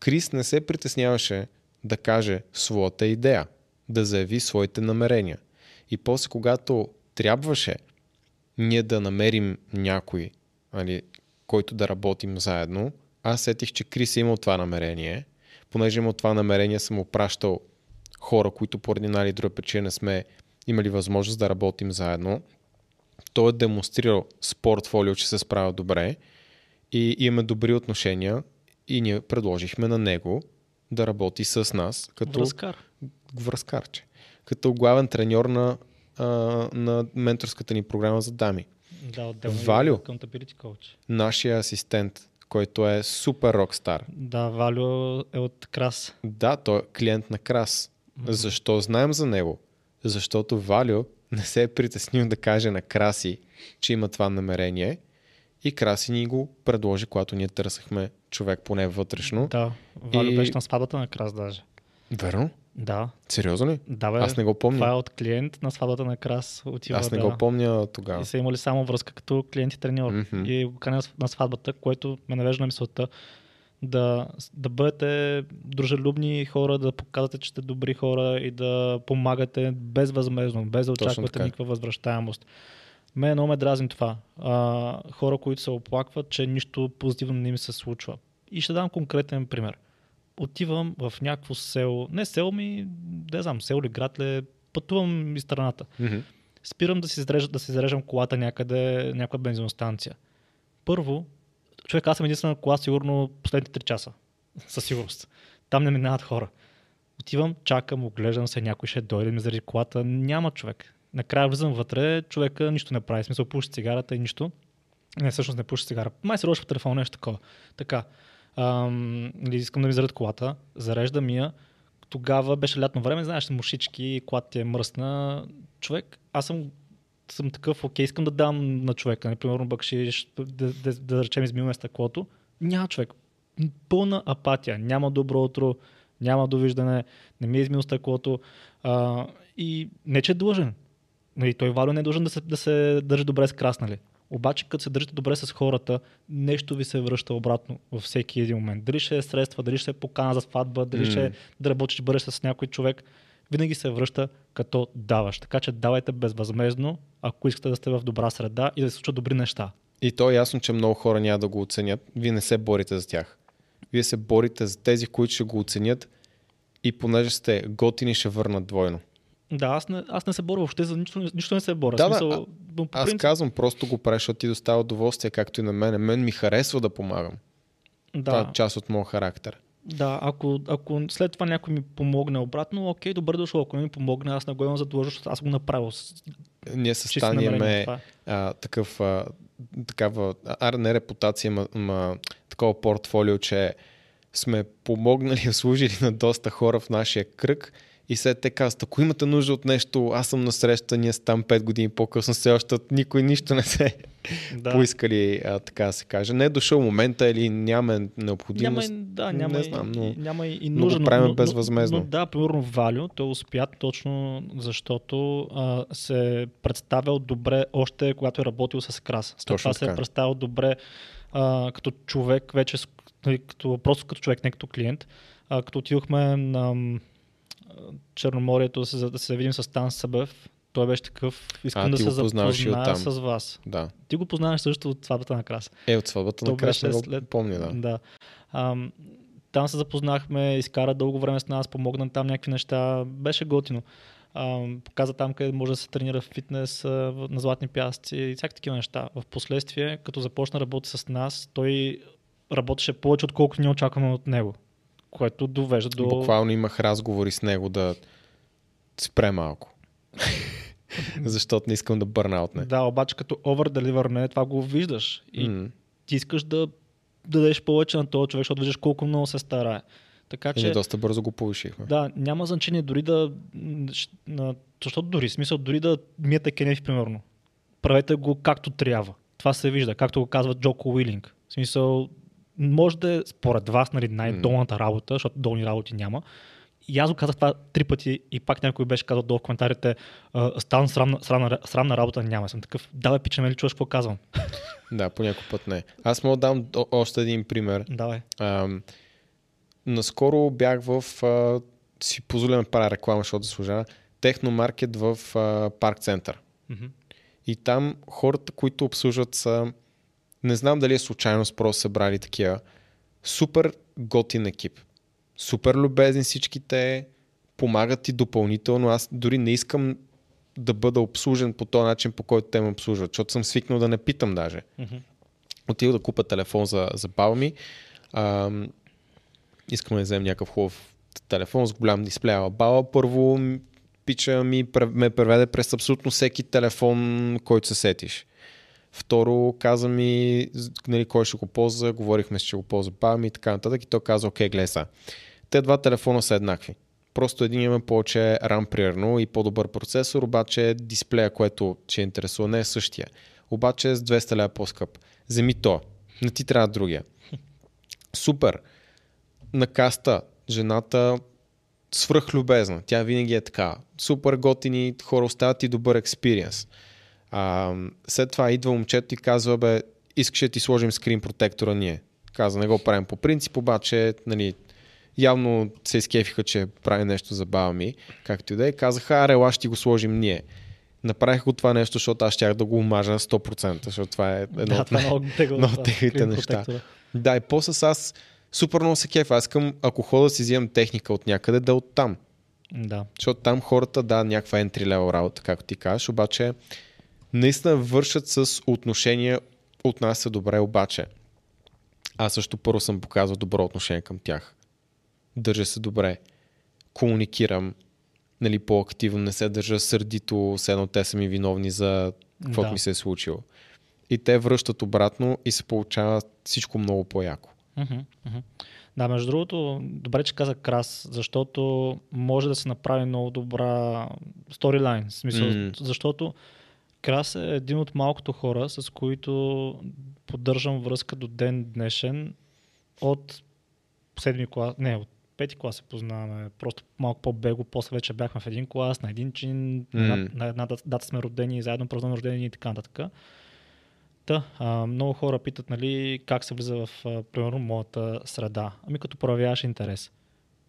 A: Крис не се притесняваше да каже своята идея, да заяви своите намерения. И после, когато трябваше ние да намерим някой, нали, който да работим заедно, аз сетих, че Крис е имал това намерение. Понеже имал това намерение, съм му пращал хора, които поради една или друга причина не сме имали възможност да работим заедно. Той е демонстрирал с портфолио, че се справя добре и имаме добри отношения и ние предложихме на него да работи с нас като
B: Връзкар.
A: връзкарче, като главен треньор на, а, на менторската ни програма за дами.
B: Да, отделно.
A: Валю. Нашия асистент, който е супер рокстар.
B: Да, Валю е от Крас.
A: Да, той е клиент на Крас. Защо знаем за него? Защото Валю не се е притеснил да каже на Краси, че има това намерение и Краси ни го предложи, когато ние търсахме човек поне вътрешно.
B: Да, Валю
A: И-
B: беше на сватбата на Крас даже.
A: Верно?
B: Да,
A: Сериозно ли?
B: да бе.
A: Аз не го помня.
B: Това е от клиент на сватбата на Крас. Отива,
A: Аз не
B: да.
A: го помня тогава.
B: И са имали само връзка като клиент и треньор.
A: Мгм.
B: И го каня на сватбата, което ме навежда на мисълта да, да бъдете дружелюбни хора, да показвате, че сте добри хора и да помагате безвъзмезно, без да очаквате никаква възвръщаемост. Мен много ме дразни това. А, хора, които се оплакват, че нищо позитивно не им се случва. И ще дам конкретен пример. Отивам в някакво село, не село ми, не знам, село или град ли, пътувам из страната
A: Мгм.
B: спирам да си, зарежа, да си зареждам колата някъде, някаква бензиностанция. Първо, човек, аз съм единствена кола сигурно последните 3 часа. Със сигурност. Там не минават хора. Отивам, чакам, оглеждам се, някой ще дойде ми заради колата. Няма човек. Накрая влизам вътре, човека нищо не прави. Смисъл, пуши цигарата и нищо. Не, всъщност не пуши цигара. Май се роши по телефона, нещо такова. Така. Ам, нали, искам да ми заред колата, зареждам я. Тогава беше лятно време, знаеш, мушички, колата ти е мръсна. Човек, аз съм съм такъв, окей, искам да дам на човека, например, бакшиш, да, да, да, речем измиваме стъклото. Няма човек. Пълна апатия. Няма добро утро, няма довиждане, не ми е измил стъклото. А, и не, че е длъжен. Нали, той Валю не е длъжен да се, да се държи добре с краснали. Обаче, като се държите добре с хората, нещо ви се връща обратно във всеки един момент. Дали ще е средства, дали ще е покана за сватба, дали mm. ще е да работиш бъдеш с някой човек, винаги се връща като даваш. Така че давайте безвъзмезно, ако искате да сте в добра среда и да се случат добри неща.
A: И то е ясно, че много хора няма да го оценят. Вие не се борите за тях. Вие се борите за тези, които ще го оценят и понеже сте готини, ще върнат двойно.
B: Да, аз не, аз не се боря въобще за нищо, нищо не се боря.
A: Да,
B: смисъл,
A: да,
B: но по
A: Аз
B: принцип,
A: казвам, просто го правиш, защото ти достава удоволствие, както и на мен. Мен ми харесва да помагам. Това
B: да,
A: е част от моят характер.
B: да ако, ако след това някой ми помогне обратно, окей, добър дошъл. Ако не ми помогне, аз не го имам за длъжност, защото аз го направил.
A: Ние с
B: чисто
A: Тани
B: намерение.
A: имаме
B: Това е.
A: а, такъв, а, такава, а, не репутация, ма, ма такова портфолио, че сме помогнали, (laughs) служили на доста хора в нашия кръг и след те казват, ако имате нужда от нещо, аз съм на среща, ние там 5 години по-късно, все още никой нищо не се
B: Да.
A: поискали, а, така да се каже. Не е дошъл момента или няма
B: Няма,
A: необходимост.
B: и- да, няма,
A: не знам, но-
B: няма и, и
A: но го
B: нужда.
A: правим безвъзмездно.
B: Но, но, да, примерно Валю, той успя точно защото а, се представил добре още когато е работил с Крас. След
A: Точно
B: това се е
A: така.
B: представил добре а, като човек, вече нали, като, просто като човек, не като клиент. А, като отидохме на Черноморието се, да се видим с Тан Събев, той беше такъв, искам
A: А,
B: да се запозная с вас.
A: Да.
B: Ти го познаваш също от сватбата на Крас.
A: Е, от сватбата на не го
B: след-
A: помня, да.
B: Да. Ам, там се запознахме, изкара дълго време с нас, помогна там някакви неща. Беше готино. Ам, показа там къде може да се тренира в фитнес на златни пясъци и всякакви такива неща. В последствие, като започна работи с нас, той работеше повече, отколкото ние очакваме от него. Което довежда до...
A: Буквално имах разговори с него да спре малко. (laughs) Защото не искам да бърна от не.
B: Да, обаче като over deliver това го виждаш. И
A: М.
B: ти искаш да дадеш повече на този човек, защото виждаш колко много се старае. Така
A: И
B: че...
A: ние доста бързо го повишихме.
B: Да, няма значение дори да... Защото дори, смисъл, дори да миете кенефи, примерно. Правете го както трябва. Това се вижда, както го казва Джоко Уилинг. В смисъл, може да е според вас нали, най-долната работа, защото долни работи няма. И аз го казах това три пъти и пак някой беше казал долу в коментарите, «А, стан срамна, срамна, срамна работа няма. Съм такъв, давай пича, ли чуваш какво казвам? (laughs)
A: Да, по някой път не. Аз мога да дам още един пример.
B: давай.
A: Ам, наскоро бях в... А, си позволя да правя реклама, защото заслужава. Техномаркет в а, парк център.
B: Мгм.
A: И там хората, които обслужват са... Не знам дали е случайно просто събрали такива. Супер готин екип. Супер любезни всичките. Помагат ти допълнително. Аз дори не искам да бъда обслужен по този начин, по който те ме обслужват, защото съм свикнал да не питам даже.
B: Мгм.
A: Отидох да купя телефон за, за баба ми. Ам, искам да вземем някакъв хубав телефон с голям дисплей. А баба първо пича ми ме преведе през абсолютно всеки телефон, който се сетиш. Второ, каза ми, нали, кой ще го ползва, говорихме, че ще го ползва баба и така нататък. И той каза, окей, гледай са. Те два телефона са еднакви. Просто един има повече RAM, примерно, и по-добър процесор, обаче дисплея, което ще интересува, не е същия. Обаче с 200 лева по-скъп. Вземи то. Не ти трябва другия. Супер. На каста жената свръхлюбезна. Тя винаги е така. Супер готини хора оставят ти добър експириенс. А, след това идва момчето и казва, бе, искаш да ти сложим скрин протектора ние. Каза, не го правим по принцип, обаче, нали, явно се изкефиха, че прави нещо за баба ми, както и да е. Казаха, аре, ела ще ти го сложим ние. Направих го това нещо, защото аз щях да го омажа на 100%, защото това е едно
B: Да,
A: от
B: е
A: най- (laughs)
B: много
A: неща. Да, и после аз супер много се кефа. Аз искам, ако хода да си взимам техника от някъде, да е от там.
B: Да.
A: Защото там хората, да, някаква entry level работа, както ти кажеш, обаче наистина вършат с отношения, от нас се добре, обаче аз също първо съм показал добро отношение към тях. Държа се добре. комуникирам нали, по-активно, не се държа сърдито, все едно те са ми виновни за каквото
B: Да.
A: ми се е случило. И те връщат обратно и се получава всичко много по-яко.
B: Да, между другото, добре, че каза Крас, защото може да се направи много добра сторилайн. В смисъл,
A: М.
B: защото Крас е един от малкото хора, с които поддържам връзка до ден днешен от седми клас, не, от пети клас се познаваме, просто малко по-бего, после вече бяхме в един клас, на един чин, на,
A: М.
B: една, на една дата, сме родени, заедно празнуваме рождени и така нататък. Та, а, много хора питат, нали, как се влиза в, а, примерно, моята среда. Ами като проявяваш интерес.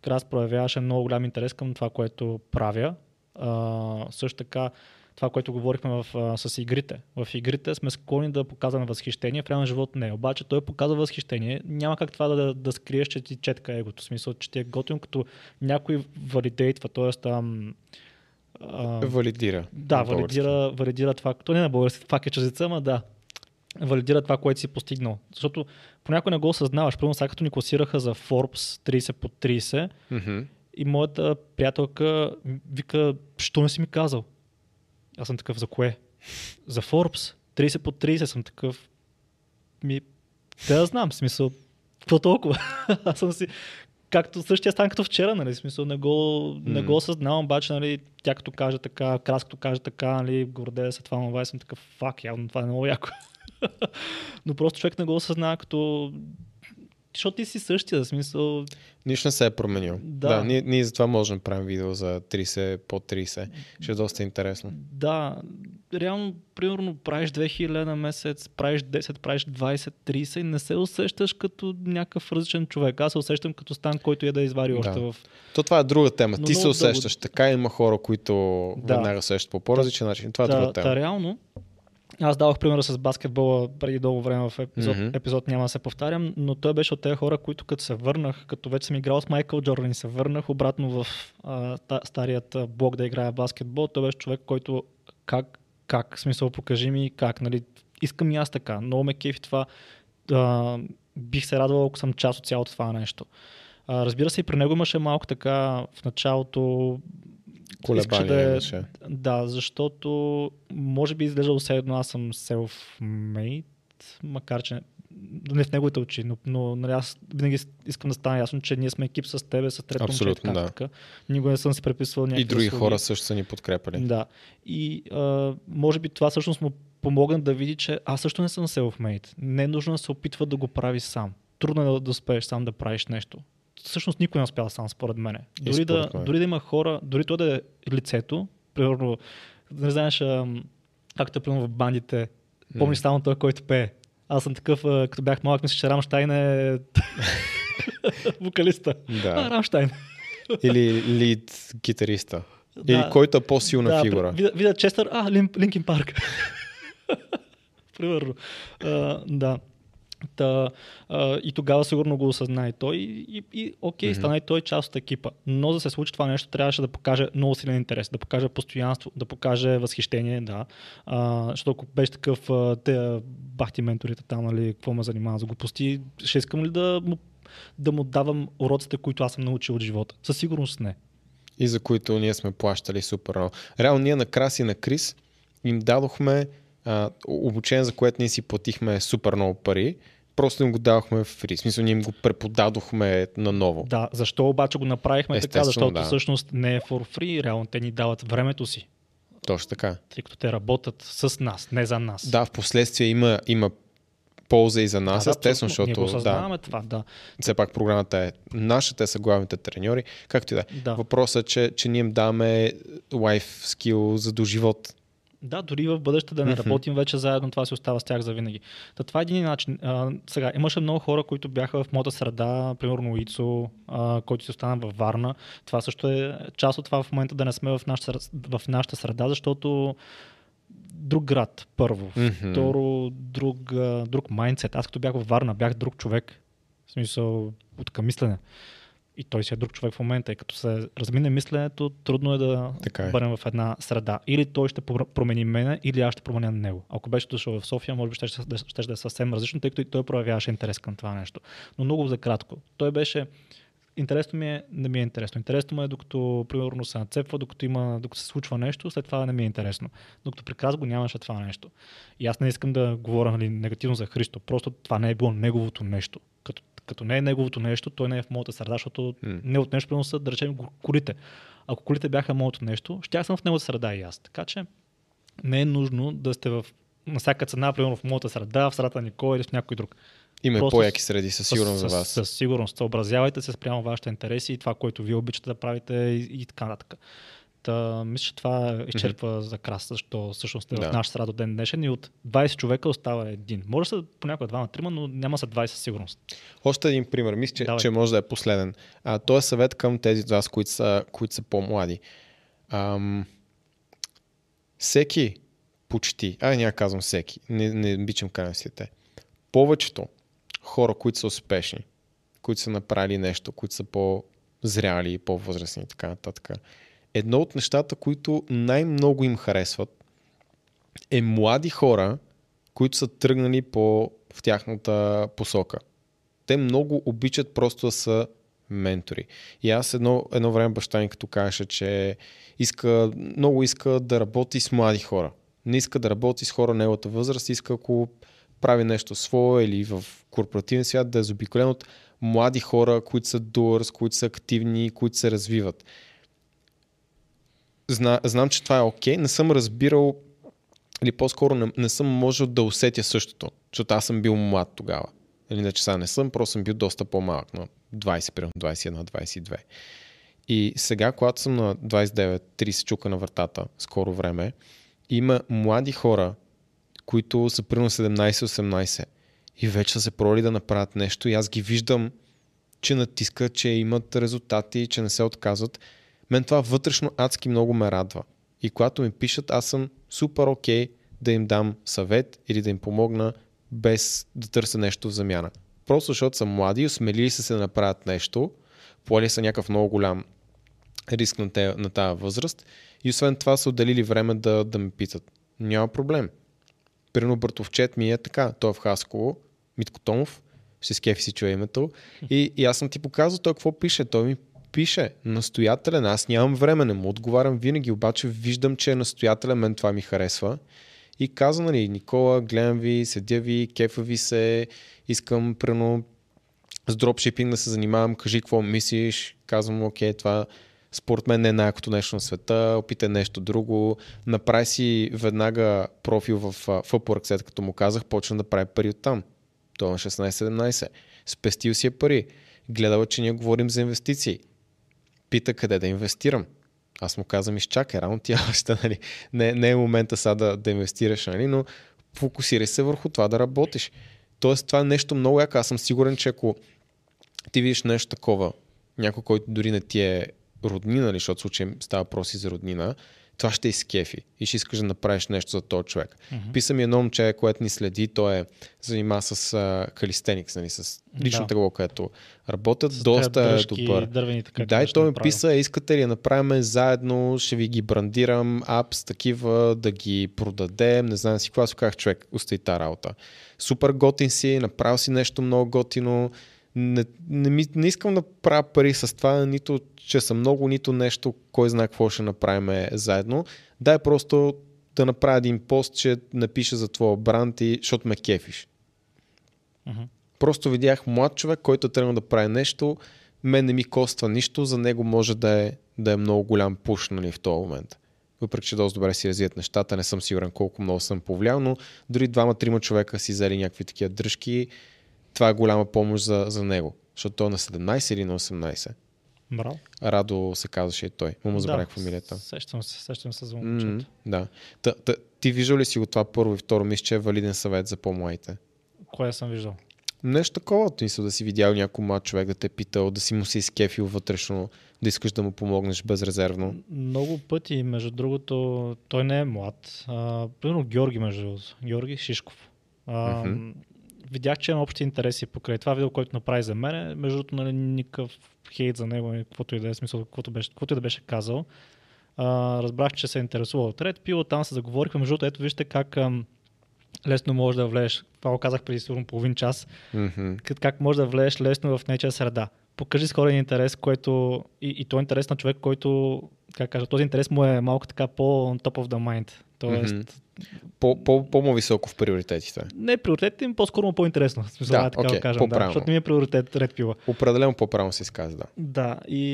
B: Крас проявяваше много голям интерес към това, което правя. А, също така, това, което говорихме в, а, с игрите. В игрите сме склонни да показваме възхищение, в реален живот не. Обаче той показва възхищение. Няма как това да, да скриеш, че ти четка егото. В смисъл, че ти е готин, като някой валидейтва, т.е. там... а,
A: Валидира.
B: да, валидира, валидира това. То не на български, това е чуждеца, ама да. Валидира това, което си постигнал. Защото понякога не го осъзнаваш. Примерно сега като ни класираха за Forbes 30 по 30
A: Мгм.
B: и моята приятелка вика, що не си ми казал? Аз съм такъв, за кое? За Forbes 30 по 30 съм такъв. Ми, да знам, в смисъл, какво толкова? (laughs) Аз съм си, както същия стан като вчера, нали, смисъл, не го, не го осъзнавам, обаче, нали, тя като каже така, крас като каже така, нали, гордея се това, и съм такъв, фак, явно това е много яко. (laughs) Но просто човек не го осъзнава като защото ти си същия, в смисъл,
A: Нищо не се е променил.
B: Да.
A: Да, ние, ние затова можем да правим видео за 30 по 30. Ще е доста интересно.
B: Да, реално, примерно, правиш 2000 на месец, правиш 10, правиш 20, 30 и не се усещаш като някакъв различен човек. Аз се усещам като стан, който е да извари още
A: Да.
B: в...
A: То това е друга тема.
B: Но
A: Ти се
B: много дълго-
A: усещаш така, има хора, които
B: Да.
A: веднага усещат по по-различен начин. Това е
B: Та,
A: друга тема.
B: реално, аз давах примера с баскетбола преди дълго време в епизод,
A: Мгм.
B: епизод няма да се повтарям, но той беше от тези хора, които като се върнах, като вече съм играл с Майкъл Джордан и се върнах обратно в а, та, старият блок да играя баскетбол, той беше човек, който как, как, в смисъл покажи ми как, нали, искам и аз така, много ме кефи това, а, бих се радвал, ако съм част от цялото това нещо. А, разбира се, и при него имаше малко така в началото
A: Колебания
B: да е,
A: имаше.
B: да, защото може би изглежда все едно аз съм self-made, макар че не в неговите очи, но, но нали, аз винаги искам да стане ясно, че ние сме екип с тебе, с трето момче и така,
A: да.
B: така. Никога не съм си преписвал някакви
A: И други
B: услуги.
A: хора също са ни подкрепили.
B: Да. И а, може би това всъщност му помогна да види, че аз също не съм self-made. Не е нужно да се опитва да го прави сам. Трудно е да, да успееш сам да правиш нещо. Всъщност никой не успял сам, според мен. Дори да,
A: мен.
B: дори да има хора, дори то да е лицето, примерно, не знаеш, както е в бандите, помниш само той, който пее. Аз съм такъв, а, като бях малък, мисля, че Рамштайн е (laughs) вокалиста. А,
A: Да.
B: Рамштайн.
A: Или лид гитариста.
B: Да.
A: Или който е по-силна
B: да,
A: фигура.
B: Видя, видя Честър, а, Лин, Линкин Парк. (laughs) Примерно. А, да. Та, а, и тогава сигурно го осъзна и той. И, и, и окей,
A: Мгм.
B: стана и той част от екипа. Но за да се случи това нещо, трябваше да покаже много силен интерес, да покаже постоянство, да покаже възхищение, да. А, защото ако беше такъв, а, те бахти менторите там, нали, какво ме занимава за глупости, ще искам ли да му, да му давам уроците, които аз съм научил от живота? Със сигурност не.
A: и за които ние сме плащали супер много. Реално ние на Крас и на Крис им дадохме а, обучение, за което ние си платихме супер много пари. Просто им го давахме в фри. Смисъл, ние им го преподадохме наново.
B: Да, защо обаче го направихме така?
A: Естествено,
B: Защото
A: да.
B: всъщност не е for free, реално те ни дават времето си,
A: Точно така.
B: тъй като те работят с нас, не за нас.
A: Да, в последствие има, има полза и за нас,
B: да,
A: естествено,
B: абсолютно. Ние го
A: защото да,
B: това, да.
A: все пак програмата е наша, те са главните треньори, както и да е.
B: Да.
A: Въпросът е, че, че ние им даваме лайф скил за до живот.
B: Да, дори в бъдеще да не работим вече заедно, това си остава с тях за винаги. Та това е един начин. А, сега, имаше много хора, които бяха в моята среда, примерно Ицо, а, който си остана във Варна. Това също е част от това в момента да не сме в нашата, в нашата среда, защото друг град, първо.
A: Мгм.
B: Второ, друг, друг майндсет. Аз като бях във Варна, бях друг човек. В смисъл, от към мислене. И той си е друг човек в момента. И като се размине мисленето, трудно е да
A: Така е.
B: бъдем в една среда. Или той ще промени мене, или аз ще променя него. Ако беше дошъл в София, може би ще, ще, ще да е съвсем различно, тъй като и той проявяваше интерес към това нещо. Но много за кратко. Той беше интересно ми е, не ми е интересно. Интересно му е докато, примерно, се нацепва, докато, има, докато се случва нещо, след това не ми е интересно. Докато при Крас го нямаше това нещо. И аз не искам да говоря нали, негативно за Христо. Просто това не е било неговото нещо. Като, като не е неговото нещо, той не е в моята среда, защото
A: М.
B: не от нещо, примерно са, да речем, колите. Ако колите бяха моето нещо, ще съм в неговата среда и аз. Така че не е нужно да сте в на всяка цена, примерно в моята среда, в средата на Никола или в някой друг.
A: Има
B: Просто
A: по-яки среди, със сигурност за
B: Със-
A: вас.
B: Със сигурност. Съобразявайте се спрямо вашите интереси и това, което вие обичате да правите и, и така нататък. Та, мисля, че това изчерпва за крас, защо всъщност е
A: Да.
B: в наш среда до ден днешен и от 20 човека остава един. Може да са понякога двама, трима, но няма са 20 със сигурност.
A: Още един пример, мисля, че,
B: Давай.
A: че може да е последен. А, той е съвет към тези от вас, които са, които са по-млади. Ам, всеки, почти, ай няма казвам всеки, не, не обичам крайностите. Повечето хора, които са успешни, които са направили нещо, които са по-зряли, по-възрастни и така нататък. Едно от нещата, които най-много им харесват, е млади хора, които са тръгнали по, в тяхната посока. Те много обичат просто да са ментори. И аз едно, едно време баща ми като казаше, че иска, много иска да работи с млади хора. Не иска да работи с хора неговата възраст, иска ако прави нещо свое или в корпоративен свят да е заобиколен от млади хора, които са doers, които са активни, които се развиват. Зна, знам, че това е окей. Не съм разбирал или по-скоро не, не съм можел да усетя същото, защото аз съм бил млад тогава. Или не, че сега не съм, просто съм бил доста по-малък, на 20, примерно 21, 22. И сега, когато съм на 29-30 чука на вратата, скоро време, има млади хора, които са примерно 17-18 и вече са се пробвали да направят нещо и аз ги виждам, че натискат, че имат резултати, че не се отказват. Мен това вътрешно адски много ме радва. И когато ми пишат, аз съм супер окей да им дам съвет или да им помогна без да търся нещо в замяна. Просто защото са млади, осмелили са се да направят нещо, поели са някакъв много голям риск на, те, на тази възраст и освен това са отделили време да, да ме питат. Няма проблем. Прино Бъртовчет ми е така, той е в Хасково, Митко Томов, ще скефи си чуя името. И, и аз съм ти показал той какво пише. Той ми пише настоятелен. Аз нямам време, не му отговарям винаги, обаче виждам, че е настоятелен, мен това ми харесва. И каза, нали, Никола, гледам ви, седя ви, кефа ви се, искам, прено, с дропшипинг да се занимавам, кажи какво мислиш, казвам, окей, това според мен не е най-якото нещо на света, опитай нещо друго, направи си веднага профил в, в Upwork, след като му казах, почна да прави пари оттам. Той е на 16-17. Спестил си е пари. Гледал, че ние говорим за инвестиции. Пита къде да инвестирам. Аз му казвам, изчакай, рано ти още, (laughs) нали? Не, не е момента сега да, да инвестираш, нали? но фокусирай се върху това да работиш. Тоест, това е нещо много яко. Аз съм сигурен, че ако ти видиш нещо такова, някой, който дори не ти е роднина, нали, защото случай става въпрос и за роднина, това ще изкефи и ще искаш да направиш нещо за този човек. Mm-hmm. Писа ми едно момче, което ни следи, той е занимава с калистеникс, нали, с лично
B: Да.
A: тегло, което работят,
B: С
A: доста е
B: дръжки,
A: добър.
B: Дървени, така,
A: Да, и той ми писа, искате ли да направим заедно, ще ви ги брандирам, апс, такива, да ги продадем, не знам си какво, аз казах, човек, остави тази работа. Супер готин си, направил си нещо много готино, не, не, ми, не искам да правя пари с това, нито че съм много, нито нещо, кой знае какво ще направим заедно. Дай просто да направя един пост, че напиша за твоя бранд и защото ме кефиш.
B: Мгм.
A: Просто видях млад човек, който тръгнал да прави нещо, мен не ми коства нищо, за него може да е, да е много голям пуш нали, в този момент. Въпреки, че доста добре си развият нещата, не съм сигурен колко много съм повлиял, но дори двама-трима човека си взели някакви такива дръжки, това е голяма помощ за, за него. Защото той е на 17 или на 18.
B: Браво.
A: Радо се казваше и той. Му му забравих фамилията.
B: Сещам се, сещам се за момчето.
A: да. Та, та, ти виждал ли си го това първо и второ? Мисля, че е валиден съвет за по-младите.
B: Кое съм виждал?
A: Нещо такова, в смисъл да си видял някой млад човек да те е питал, да си му се изкефил вътрешно, да искаш да му помогнеш безрезервно.
B: Много пъти, между другото, той не е млад. А, примерно Георги, между другото. Георги Шишков. А,
A: Мгм.
B: Видях, че има общи интереси покрай това видео, което направи за мен. Между другото, нали, никакъв хейт за него, каквото и да е смисъл, каквото, беше, каквото и да беше казал. А, разбрах, че се е интересувал от Red Pill, там се заговорихме. Между другото, ето вижте как ам, лесно можеш да влезеш. Това го казах преди сигурно половин час.
A: Мгм.
B: Как- можеш да влезеш лесно в нечия среда. покажи с хора интерес, който и, и то е интерес на човек, който, как кажа, този интерес му е малко така по top of the mind. Тоест, mm-hmm.
A: По, по, по-високо в приоритетите.
B: Не, приоритетите им по-скоро по-интересно. Смисъл,
A: да,
B: така
A: okay,
B: да кажем, да, защото не ми е приоритет ред пива.
A: Определено по-правилно се изказа, да.
B: Да, и,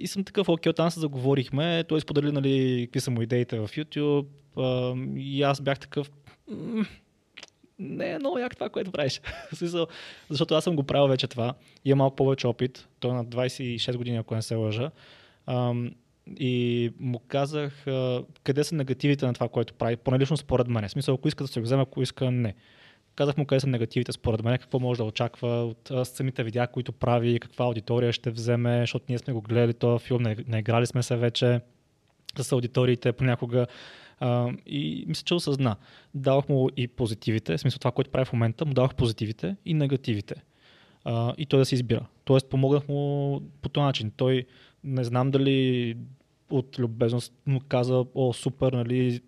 B: и съм такъв, окей, оттам се заговорихме, той сподели, нали, какви са му идеите в YouTube, а, и аз бях такъв, не е много як това, което правиш. (laughs) Защото аз съм го правил вече това. Имам малко повече опит. Той е на 26 години, ако не се лъжа. И му казах къде са негативите на това, което прави, поне лично според мен. В смисъл, ако иска да се го вземе, ако иска, не. Казах му къде са негативите според мен, какво може да очаква от самите видеа, които прави, каква аудитория ще вземе, защото ние сме го гледали този филм, не, не играли сме се вече с аудиториите понякога. А, и мисля, че осъзна. Давах му и позитивите, в смисъл това, което прави в момента, му давах позитивите и негативите. А, и той да се избира. Тоест помогнах му по този начин. Той не знам дали от любезност му каза, о, супер, нали,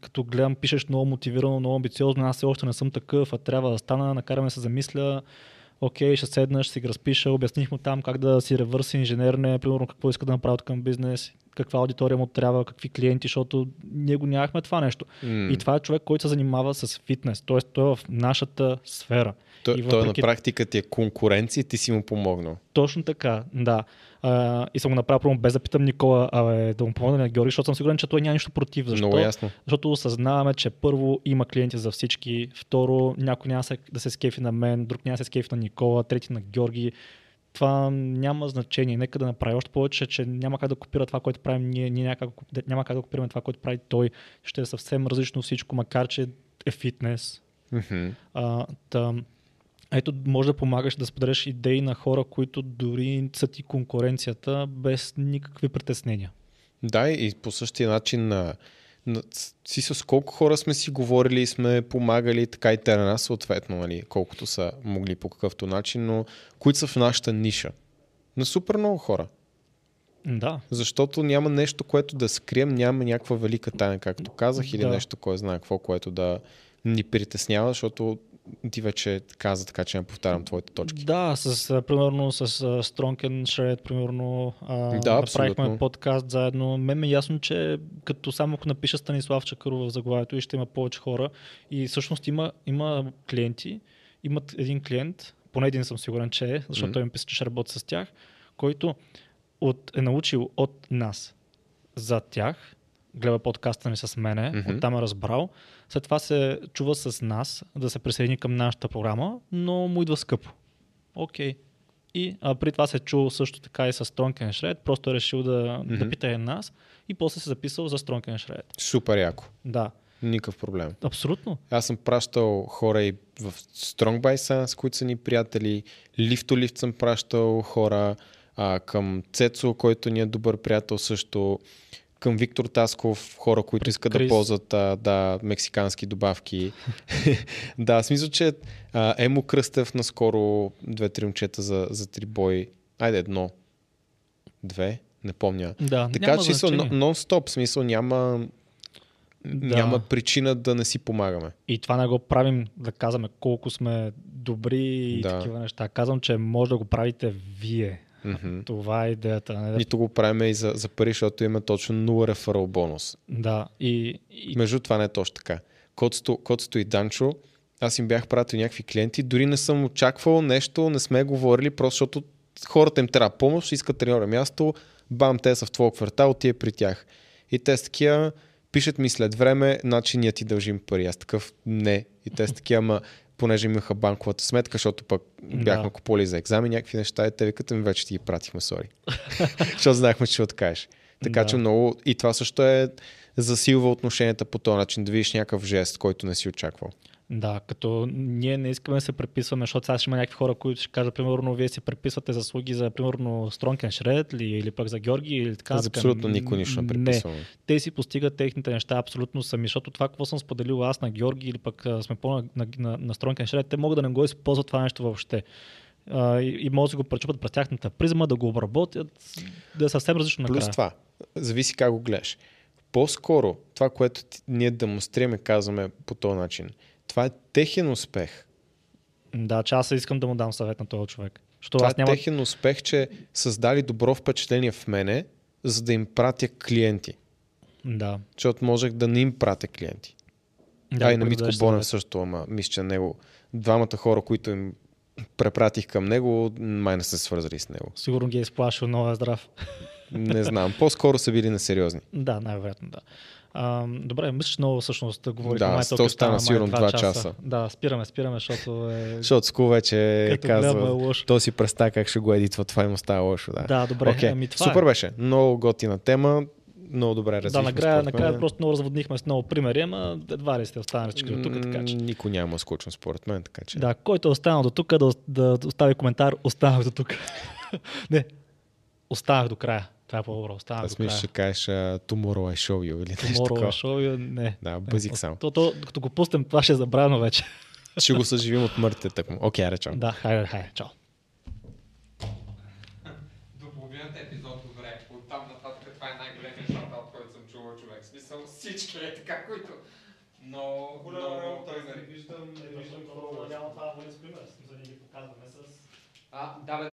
B: като гледам, пишеш много мотивирано, много амбициозно, аз все още не съм такъв, а трябва да стана, накараме се замисля, окей, ще седна, ще си разпиша, обясних му там как да си ревърси инженерне, примерно какво иска да направи към бизнес, каква аудитория му трябва, какви клиенти, защото ние го нямахме това нещо. Mm. И това е човек, който се занимава с фитнес, т.е. той е в нашата сфера.
A: Той, и въпреки... той на практика ти е конкуренция ти си му помогнал.
B: Точно така, да. А, и съм го направил прямо без да питам Никола, а да му помогна на Георги, защото съм сигурен, че той няма нищо против. Защо?
A: Много ясно.
B: Защото осъзнаваме, че първо има клиенти за всички, второ някой няма да се скефи на мен, друг няма да се скефи на Никола, трети на Георги. Това няма значение. Нека да направи още повече, че няма как да копира това, което правим ние, ние няма как, няма как да копираме това, което прави той. Ще е съвсем различно всичко, макар че е фитнес.
A: Mm-hmm.
B: А, тъм, ето, може да помагаш да споделяш идеи на хора, които дори са ти конкуренцията без никакви притеснения.
A: Да, и по същия начин на, на си с колко хора сме си говорили и сме помагали, така и те на нас, съответно, нали, колкото са могли по какъвто начин, но които са в нашата ниша. На супер много хора.
B: Да.
A: Защото няма нещо, което да скрием, няма някаква велика тайна, както казах, или да. нещо, кой знае какво, което да ни притеснява, защото ти вече каза така, че не повтарям твоите точки.
B: Да, с, примерно с Strong and Shred, примерно, да, направихме подкаст заедно. Мен ме е ясно, че като само ако напиша Станислав Чакъров в заглавието и ще има повече хора и всъщност има, има клиенти, имат един клиент, поне един съм сигурен, че е, защото mm-hmm. той ми писа, че ще работи с тях, който от, е научил от нас за тях, гледа подкаста ни с мене, mm-hmm. оттам е разбрал. След това се чува с нас да се присъедини към нашата програма, но му идва скъпо. Окей. Okay. И а, при това се е чул също така и с Stronken Shred, просто е решил да, mm-hmm. да пита нас и после се записал за Stronken Shred.
A: Супер яко.
B: Да.
A: Никакъв проблем.
B: Абсолютно.
A: Аз съм пращал хора и в Strong by Science, които са ни приятели. Лифто лифт съм пращал хора. А, към Цецо, който ни е добър приятел също към Виктор Тасков, хора, които искат Крис. да ползват а, да, мексикански добавки. (laughs) да, смисъл, че а, Емо Кръстев наскоро две-три момчета за, за три бой. Айде едно. Две? Не помня.
B: Да,
A: така че смисъл, нон-стоп, смисъл няма да. няма причина да не си помагаме.
B: И това не го правим да казваме колко сме добри и да. такива неща. Казвам, че може да го правите вие.
A: Mm-hmm.
B: Това е идеята. Не?
A: Нито го правим и за, за пари, защото има точно 0 реферал бонус.
B: Да. И, и...
A: Между това не е точно така. Котсто и Данчо, аз им бях пратил някакви клиенти, дори не съм очаквал нещо, не сме говорили, просто защото хората им трябва помощ, искат треньора място, бам, те са в твоя квартал, ти е при тях. И те са такива, пишат ми след време, значи ние ти дължим пари. Аз такъв не. И те са такива, ама понеже имаха банковата сметка, защото пък бяхме да. купили за екзамен някакви неща и те викат, ми вече ти ги пратихме, сори. (laughs) защото знаехме, че ще откажеш. Така да. че много... И това също е засилва отношенията по този начин, да видиш някакъв жест, който не си очаквал.
B: Да, като ние не искаме да се преписваме, защото сега ще има някакви хора, които ще кажат, примерно, вие си преписвате заслуги за, примерно, Стронкен Шред или, или пък за Георги или така.
A: За абсолютно никой нищо не преписваме. Не,
B: те си постигат техните неща абсолютно сами, защото това, какво съм споделил аз на Георги или пък сме по на, на, на, на Стронкен Шред, те могат да не го използват това нещо въобще. Uh, и, и могат да го пречупат през тяхната призма, да го обработят, да е съвсем различно
A: Плюс накрая. това, зависи как го гледаш. По-скоро това, което ние демонстрираме, казваме по този начин – това е техен успех.
B: Да, че аз искам да му дам съвет на този човек. Защото
A: Това
B: аз
A: е
B: няма...
A: техен успех, че създали добро впечатление в мене, за да им пратя клиенти.
B: Да.
A: Защото можех да не им пратя клиенти.
B: да
A: а и на Митко Бонев също, ама мисля, че него, двамата хора, които им препратих към него, май не са се свързали с него.
B: Сигурно ги е изплашил, много е здрав.
A: Не знам, по-скоро са били несериозни.
B: Да, най-вероятно, да. А, добре, мисля, че много всъщност да говорим.
A: Да,
B: май
A: то
B: май
A: сигурно
B: два
A: два часа.
B: Да, спираме, спираме, защото е...
A: Защото Ску вече
B: Като гледам е
A: казва,
B: лошо.
A: то си представя как ще го едитва, това им става лошо. Да,
B: Да, добре,
A: Окей,
B: ами това
A: Супер
B: е.
A: беше, много готина тема, много добре
B: Да,
A: развихме.
B: накрая,
A: според
B: накрая
A: мен.
B: просто много разводнихме с много примери, ама едва ли сте останали всички тук, така че.
A: Никой няма скучно според мен, така че.
B: Да, който е останал до тук, да, да остави коментар, останах до тук. (laughs) Не, останах до края. Това е по-добро, останах
A: Аз мисля, ще кажеш uh, Tomorrow I Show you или нещо
B: Tomorrow
A: такова.
B: show, не.
A: Да, бъзик
B: Не,
A: само.
B: То, то, докато го пуснем, това ще е забравено вече. (laughs)
A: Ще го съживим от мъртвите тъкмо. Окей, okay, речам.
B: да, хайде, хайде, чао.
A: До половината епизод добре. Оттам нататък това е най-големият шатаут, който съм чувал човек. В смисъл всички е така, които... Но...
B: виждам, не виждам, няма това да бъде с пример, смисъл, ние ги показваме с...
A: А, да, бе,